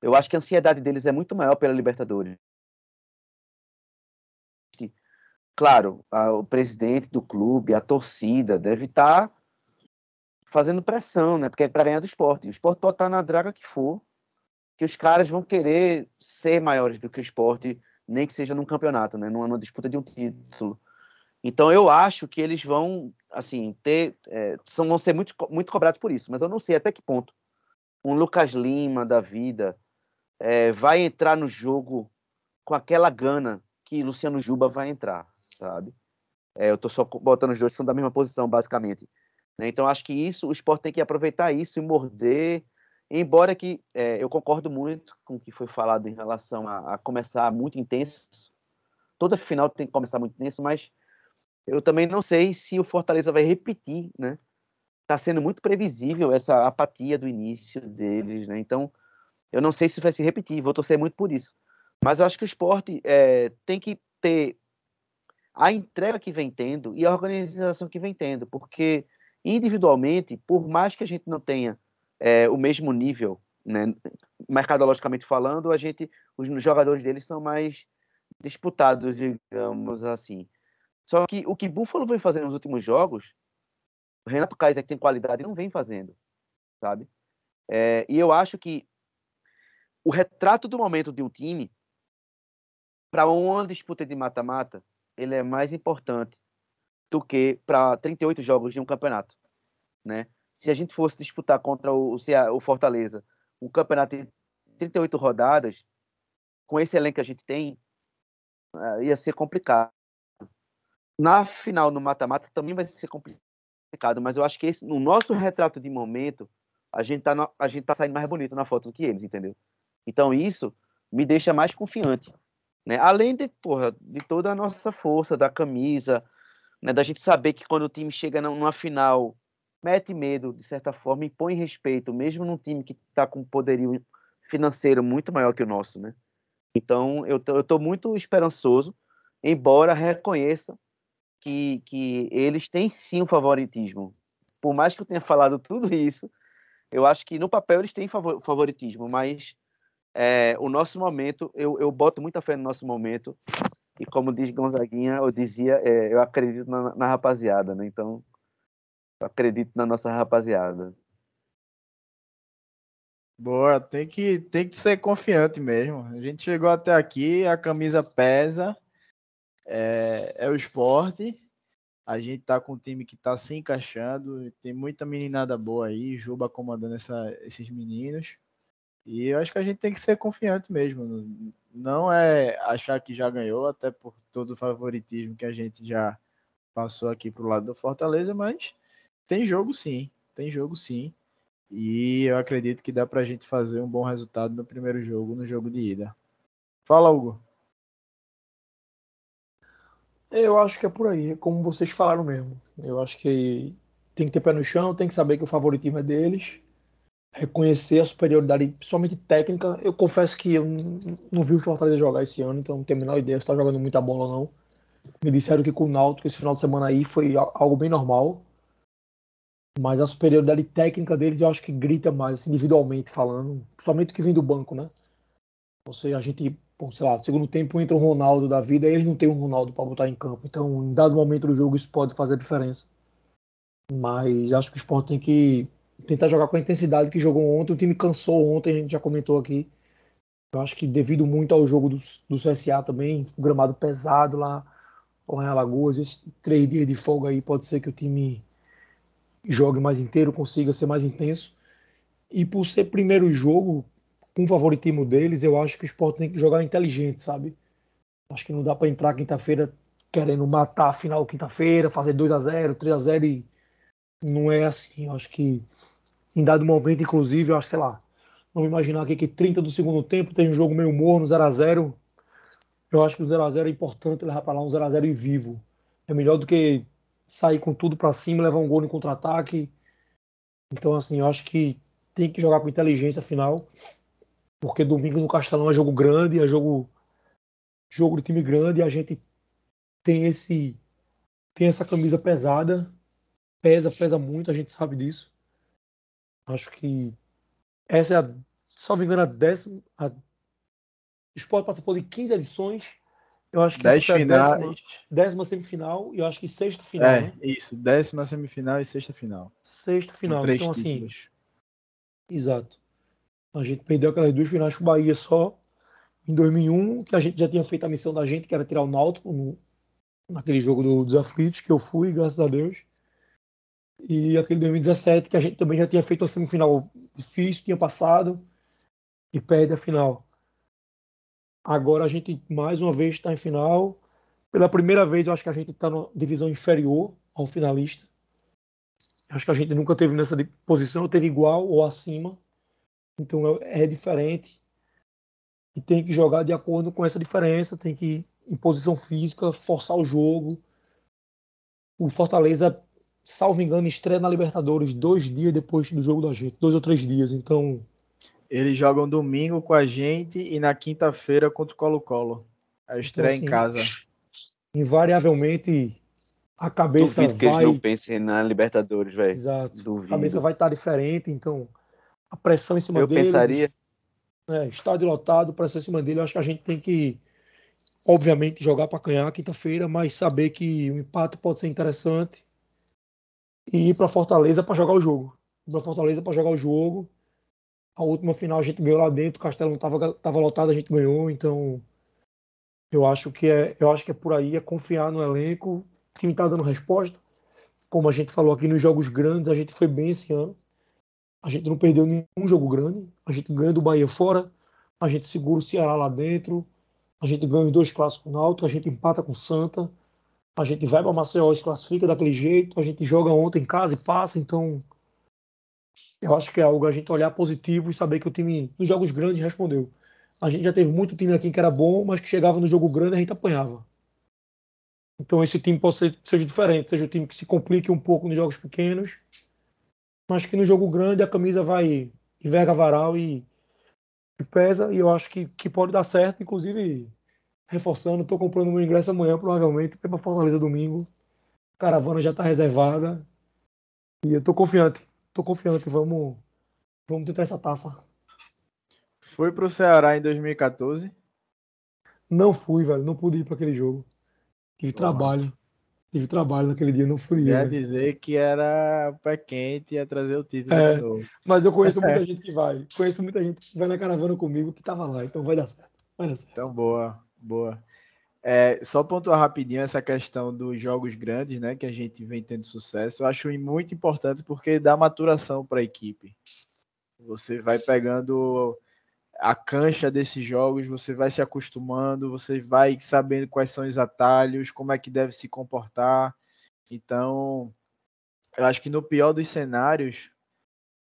Eu acho que a ansiedade deles é muito maior pela Libertadores. Claro, a- o presidente do clube, a torcida, deve estar fazendo pressão, né? Porque é para ganhar do esporte. O esporte pode estar na draga que for, que os caras vão querer ser maiores do que o esporte, nem que seja num campeonato, né? Numa, numa disputa de um título. Então eu acho que eles vão, assim, ter, é, são, vão ser muito, muito cobrados por isso, mas eu não sei até que ponto um Lucas Lima da vida é, vai entrar no jogo com aquela gana que Luciano Juba vai entrar, sabe? É, eu tô só botando os dois que são da mesma posição, basicamente. né? Então acho que isso, o esporte tem que aproveitar isso e morder. Embora que é, eu concordo muito com o que foi falado em relação a, a começar muito intenso. Toda final tem que começar muito intenso, mas eu também não sei se o Fortaleza vai repetir, né? Tá sendo muito previsível essa apatia do início deles, né? Então, eu não sei se vai se repetir, vou torcer muito por isso. Mas eu acho que o esporte é, tem que ter a entrega que vem tendo e a organização que vem tendo, porque individualmente, por mais que a gente não tenha é, o mesmo nível, né, mercadologicamente falando, a gente, os jogadores deles são mais disputados, digamos assim. Só que o que Buffalo vem fazendo nos últimos jogos, o Renato Kaiser, que tem qualidade, não vem fazendo, sabe? É, e eu acho que o retrato do momento de um time, para uma disputa de mata-mata, ele é mais importante do que para 38 jogos de um campeonato, né? Se a gente fosse disputar contra o, o Fortaleza um campeonato de 38 rodadas, com esse elenco que a gente tem, ia ser complicado. Na final, no mata-mata, também vai ser complicado, mas eu acho que esse, no nosso retrato de momento, a gente, tá, a gente tá saindo mais bonito na foto do que eles, entendeu? Então isso me deixa mais confiante. Né? Além de, porra, de toda a nossa força, da camisa, né? da gente saber que quando o time chega numa final, mete medo, de certa forma, e põe respeito, mesmo num time que está com poderio financeiro muito maior que o nosso. Né? Então eu tô muito esperançoso, embora reconheça que, que eles têm sim um favoritismo. Por mais que eu tenha falado tudo isso, eu acho que no papel eles têm favoritismo, mas é, o nosso momento, eu, eu boto muita fé no nosso momento, e como diz Gonzaguinha, eu dizia, é, eu acredito na, na, rapaziada, né? Então, eu acredito na nossa rapaziada. Boa, tem que, tem que ser confiante mesmo. A gente chegou até aqui, a camisa pesa, é, é o esporte. A gente tá com um time que tá se encaixando, tem muita meninada boa aí, Juba comandando essa, esses meninos. E eu acho que a gente tem que ser confiante mesmo. Não é achar que já ganhou, até por todo o favoritismo que a gente já passou aqui pro lado do Fortaleza, mas tem jogo sim. tem jogo sim. E eu acredito que dá para a gente fazer um bom resultado no primeiro jogo, no jogo de ida. Fala, Hugo. Eu acho que é por aí, como vocês falaram mesmo. Eu acho que tem que ter pé no chão, tem que saber que o favoritismo é deles, reconhecer a superioridade, principalmente técnica. Eu confesso que eu não vi o Fortaleza jogar esse ano, então não tenho a menor ideia se está jogando muita bola ou não. Me disseram que com o Náutico esse final de semana aí foi algo bem normal. Mas a superioridade técnica deles eu acho que grita mais, assim, individualmente falando, principalmente o que vem do banco, né? Você, a gente, sei lá, segundo tempo entra o Ronaldo da vida, e eles não têm um Ronaldo para botar em campo. Então, em dado momento do jogo, isso pode fazer diferença. Mas acho que o Sport tem que tentar jogar com a intensidade que jogou ontem. O time cansou ontem, a gente já comentou aqui. Eu acho que devido muito ao jogo do, do CSA também, o gramado pesado lá, lá em Alagoas, esses três dias de folga aí, pode ser que o time jogue mais inteiro, consiga ser mais intenso. E por ser primeiro jogo, com o favoritismo deles, eu acho que o Sport tem que jogar inteligente, sabe? Acho que não dá para entrar quinta-feira querendo matar a final quinta-feira, fazer 2 a 0 3 a 0 e não é assim. Eu acho que em dado momento, inclusive, eu acho, sei lá, vamos imaginar aqui que 30 do segundo tempo tem um jogo meio morno, 0 a 0 Eu acho que o 0 a 0 é importante levar para lá um 0 a 0 e vivo. É melhor do que sair com tudo para cima, levar um gol no contra-ataque. Então, assim, eu acho que tem que jogar com inteligência final, porque domingo no Castelão é jogo grande, é jogo jogo de time grande, e a gente tem esse tem essa camisa pesada, pesa, pesa muito, a gente sabe disso. Acho que essa é a, só me engano, a décima. A... O Sport participou de 15 edições eu acho que Dez finais. Décima, décima, semifinal e eu acho que sexta final. É, né? isso. Décima semifinal e sexta final. Sexta final. Com três então, títulos. assim. Exato. A gente perdeu aquelas duas finais com o Bahia só em 2001, que a gente já tinha feito a missão da gente, que era tirar o Náutico no, naquele jogo do, dos aflitos, que eu fui, graças a Deus. E aquele 2017, que a gente também já tinha feito a semifinal difícil, tinha passado e perde a final. Agora a gente mais uma vez está em final. Pela primeira vez, eu acho que a gente está na divisão inferior ao finalista. Acho que a gente nunca teve nessa posição, teve igual ou acima. Então é, é diferente. E tem que jogar de acordo com essa diferença. Tem que, em posição física, forçar o jogo. O Fortaleza, salvo engano, estreia na Libertadores dois dias depois do jogo da gente. Dois ou três dias. Então eles jogam domingo com a gente e na quinta-feira contra o Colo-Colo. A estreia então, assim, em casa. Invariavelmente a cabeça Duvido vai. que eles não pensem na Libertadores, velho. Exato. Duvido. A cabeça vai estar diferente, então a pressão em cima Eu deles. Eu pensaria. É, estádio lotado, pressão em cima dele. Eu acho que a gente tem que, obviamente, jogar para ganhar quinta-feira, mas saber que o empate pode ser interessante e ir para Fortaleza para jogar o jogo. Ir para Fortaleza para jogar o jogo a última final a gente ganhou lá dentro, o Castelo não estava tava lotado, a gente ganhou, então eu acho que é, eu acho que é por aí, é confiar no elenco, o time está dando resposta. Como a gente falou aqui nos jogos grandes, a gente foi bem esse ano. A gente não perdeu nenhum jogo grande, a gente ganha do Bahia fora, a gente segura o Ceará lá dentro, a gente ganha os dois clássicos alto, a gente empata com o Santa, a gente vai para Maceió se classifica daquele jeito, a gente joga ontem em casa e passa, então eu acho que é algo a gente olhar positivo e saber que o time, nos jogos grandes, respondeu. A gente já teve muito time aqui que era bom, mas que chegava no jogo grande e a gente apanhava. Então esse time pode ser seja diferente, seja o time que se complique um pouco nos jogos pequenos, mas que no jogo grande a camisa vai enverga varal e, e pesa, e eu acho que, que pode dar certo, inclusive reforçando, estou comprando meu ingresso amanhã, provavelmente, para Fortaleza domingo. A caravana já está reservada. E eu estou confiante tô confiante, vamos, vamos tentar essa taça. Foi pro Ceará em 2014? Não fui, velho, não pude ir para aquele jogo. Tive trabalho. Tive trabalho naquele dia, não fui. Quer dizer que era pé quente e ia trazer o título é, de novo. Mas eu conheço muita gente que vai. Conheço muita gente que vai na caravana comigo que tava lá, então vai dar certo. Vai dar certo. Então, boa, boa. É, só pontuar rapidinho essa questão dos jogos grandes, né, que a gente vem tendo sucesso, eu acho muito importante porque dá maturação para a equipe. Você vai pegando a cancha desses jogos, você vai se acostumando, você vai sabendo quais são os atalhos, como é que deve se comportar. Então, eu acho que no pior dos cenários,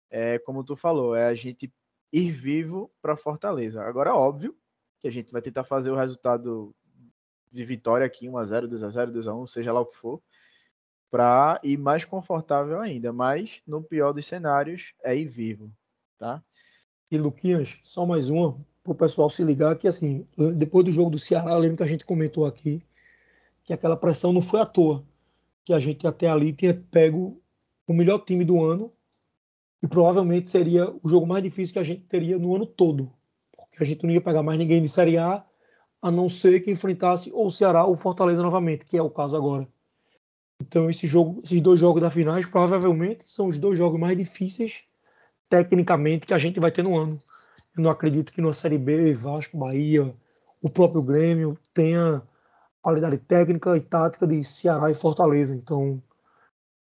é como tu falou, é a gente ir vivo para Fortaleza. Agora, óbvio que a gente vai tentar fazer o resultado de vitória aqui, 1x0, 2x0, 2x1, seja lá o que for, para ir mais confortável ainda. Mas no pior dos cenários é ir vivo, tá? E Luquinhas, só mais uma para o pessoal se ligar que assim, depois do jogo do Ceará, lembro que a gente comentou aqui que aquela pressão não foi à toa, que a gente até ali tinha pego o melhor time do ano e provavelmente seria o jogo mais difícil que a gente teria no ano todo, porque a gente não ia pegar mais ninguém de Série A, a não ser que enfrentasse ou Ceará ou Fortaleza novamente, que é o caso agora. Então esse jogo, esses dois jogos da finais provavelmente são os dois jogos mais difíceis tecnicamente que a gente vai ter no ano. Eu não acredito que na Série B, Vasco, Bahia, o próprio Grêmio tenha qualidade técnica e tática de Ceará e Fortaleza. Então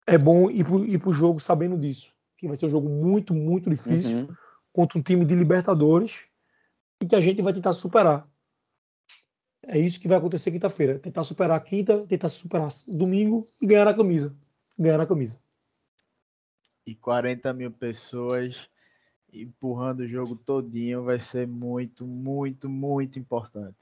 é bom ir para o jogo sabendo disso que vai ser um jogo muito, muito difícil uhum. contra um time de Libertadores e que a gente vai tentar superar. É isso que vai acontecer quinta-feira. Tentar superar a quinta, tentar superar domingo e ganhar a camisa. Ganhar a camisa. E 40 mil pessoas empurrando o jogo todinho vai ser muito, muito, muito importante.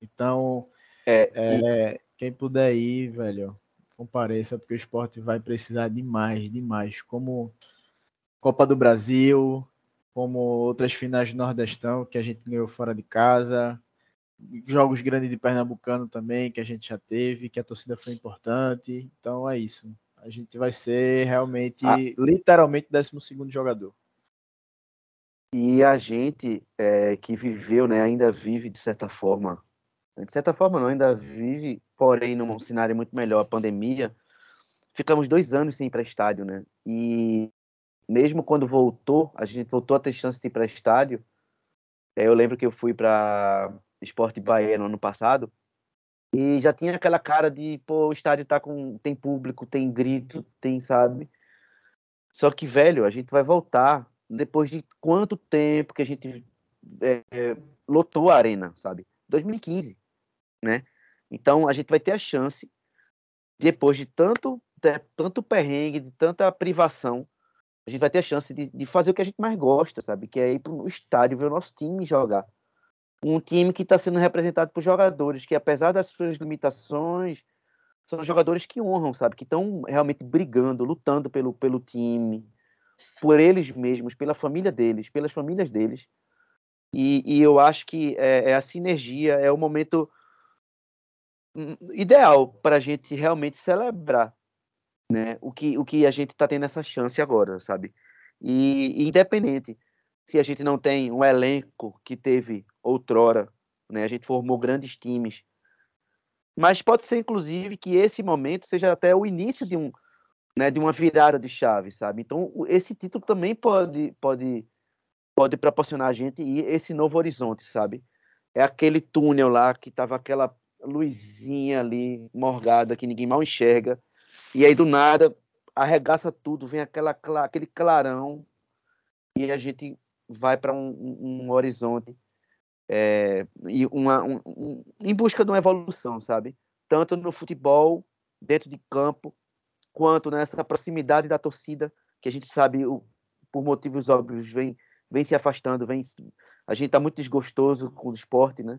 Então, é, é, quem puder ir, velho, compareça, porque o esporte vai precisar demais, demais. Como Copa do Brasil, como outras finais do Nordestão que a gente ganhou fora de casa, jogos grandes de Pernambucano também que a gente já teve, que a torcida foi importante. Então é isso. A gente vai ser realmente, ah. literalmente, 12 segundo jogador. E a gente é, que viveu, né, ainda vive de certa forma, de certa forma não, ainda vive, porém num cenário muito melhor, a pandemia. Ficamos dois anos sem ir para estádio, né? E mesmo quando voltou, a gente voltou a ter chance de ir para estádio. É, eu lembro que eu fui para Esporte Bahia no ano passado e já tinha aquela cara de, pô, o estádio tá com tem público, tem grito, tem, sabe? Só que, velho, a gente vai voltar depois de quanto tempo que a gente é, lotou a arena, sabe? 2015, né? Então a gente vai ter a chance depois de tanto de tanto perrengue, de tanta privação, a gente vai ter a chance de, de fazer o que a gente mais gosta, sabe? Que é ir para o estádio ver o nosso time jogar. Um time que está sendo representado por jogadores que, apesar das suas limitações, são jogadores que honram, sabe? Que estão realmente brigando, lutando pelo, pelo time, por eles mesmos, pela família deles, pelas famílias deles. E, e eu acho que é, é, a sinergia, é o momento hum, ideal para a gente realmente celebrar né? O que, o que a gente está tendo essa chance agora, sabe? E, independente se a gente não tem um elenco que teve outrora, né? A gente formou grandes times, mas pode ser inclusive que esse momento seja até o início de um, né? De uma virada de chave, sabe? Então esse título também pode, pode, pode proporcionar a gente esse novo horizonte, sabe? É aquele túnel lá que tava aquela luzinha ali morgada que ninguém mal enxerga e aí, do nada, arregaça tudo, vem aquela, aquele clarão e a gente vai para um, um, horizonte é, e uma, um, um, em busca de uma evolução, sabe? Tanto no futebol, dentro de campo, quanto nessa proximidade da torcida, que a gente sabe, o, por motivos óbvios, vem, vem se afastando, vem, a gente está muito desgostoso com o esporte, né?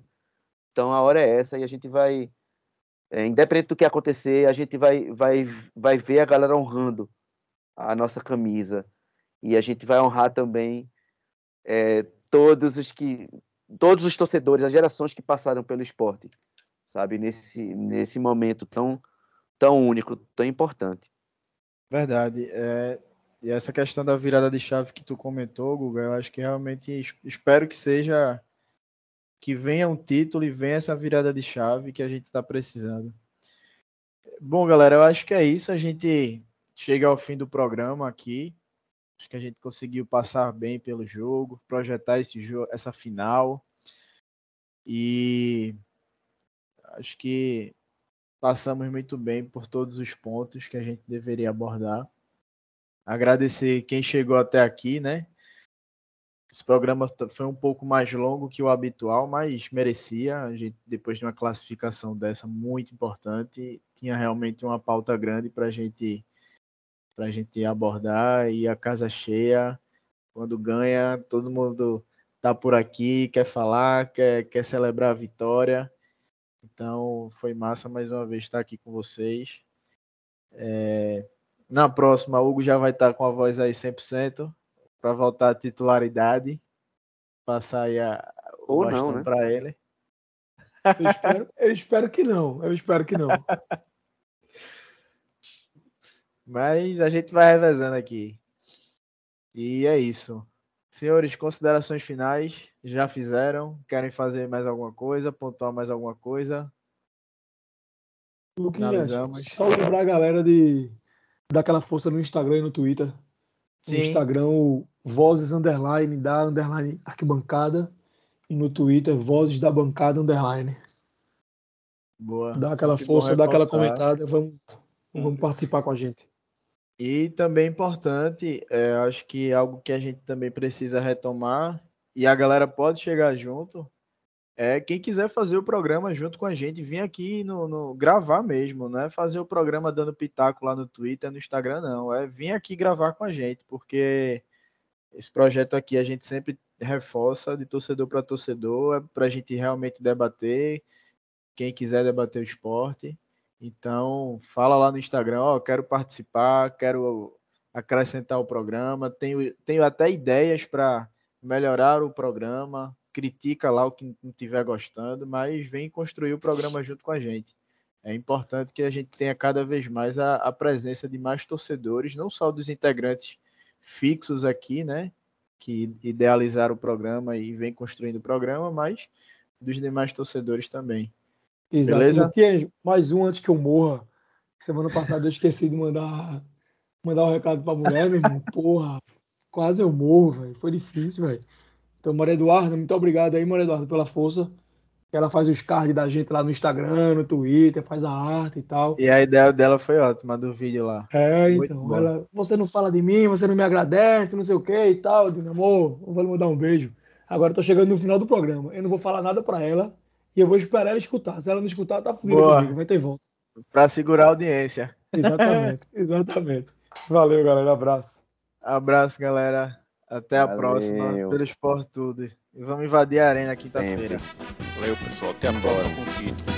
Então a hora é essa e a gente vai é, independente do que acontecer, a gente vai, vai, vai ver a galera honrando a nossa camisa. E a gente vai honrar também é, todos os que todos os torcedores, as gerações que passaram pelo esporte, sabe, nesse, nesse momento tão, tão único, tão importante. Verdade. É, e essa questão da virada de chave que tu comentou, Guga, eu acho que realmente espero que seja que venha um título e venha essa virada de chave que a gente está precisando. Bom, galera, eu acho que é isso. A gente chega ao fim do programa aqui. Acho que a gente conseguiu passar bem pelo jogo, projetar esse jogo, essa final. E acho que passamos muito bem por todos os pontos que a gente deveria abordar. Agradecer quem chegou até aqui, né? Esse programa foi um pouco mais longo que o habitual, mas merecia. A gente, depois de uma classificação dessa muito importante, tinha realmente uma pauta grande para a gente a gente abordar e a casa cheia. Quando ganha, todo mundo tá por aqui, quer falar, quer, quer celebrar a vitória. Então foi massa mais uma vez estar aqui com vocês. É... Na próxima, Hugo já vai estar com a voz aí 100% para voltar à titularidade. Passar aí a, o Ou não, né? para ele. Eu espero, eu espero que não. Eu espero que não. Mas a gente vai revezando aqui. E é isso. Senhores, considerações finais já fizeram? Querem fazer mais alguma coisa? Pontuar mais alguma coisa? Luquinhas, só lembrar a galera de dar aquela força no Instagram e no Twitter. No Sim. Instagram, o Vozes Underline da Underline Arquibancada. E no Twitter, Vozes da Bancada Underline. Boa. Dá aquela Sempre força, dá aquela comentada. Vamos, vamos participar com a gente. E também importante, é, acho que algo que a gente também precisa retomar, e a galera pode chegar junto, é quem quiser fazer o programa junto com a gente, vir aqui no, no- gravar mesmo, não é fazer o programa dando pitaco lá no Twitter, no Instagram, não. É vir aqui gravar com a gente, porque esse projeto aqui a gente sempre reforça de torcedor para torcedor, é para a gente realmente debater, quem quiser debater o esporte. Então, fala lá no Instagram, ó, quero participar, quero acrescentar o programa, tenho, tenho até ideias para melhorar o programa, critica lá o que não estiver gostando, mas vem construir o programa junto com a gente. É importante que a gente tenha cada vez mais a, a presença de mais torcedores, não só dos integrantes fixos aqui, né, que idealizaram o programa e vem construindo o programa, mas dos demais torcedores também. Exato. Beleza? Luquinhas, mais um antes que eu morra. Semana passada eu esqueci de mandar, mandar um recado pra mulher, meu irmão. Porra, quase eu morro, velho. Foi difícil, velho. Então, Maria Eduarda, muito obrigado aí, Maria Eduarda, pela força. Ela faz os cards da gente lá no Instagram, no Twitter, faz a arte e tal. E a ideia dela foi ótima, do vídeo lá. É, Muito então. Ela, você não fala de mim, você não me agradece, não sei o que e tal. Eu digo, amor, eu vou lhe mandar um beijo. Agora eu tô chegando no final do programa. Eu não vou falar nada pra ela e eu vou esperar ela escutar. Se ela não escutar, tá fudida Boa. comigo. Vai ter volta. Para segurar a audiência. Exatamente, exatamente. Valeu, galera. Abraço. Abraço, galera. Até a Valeu. próxima. Pelo Esporte Tudo. E vamos invadir a arena quinta-feira. Valeu, pessoal. Até a próxima com o título.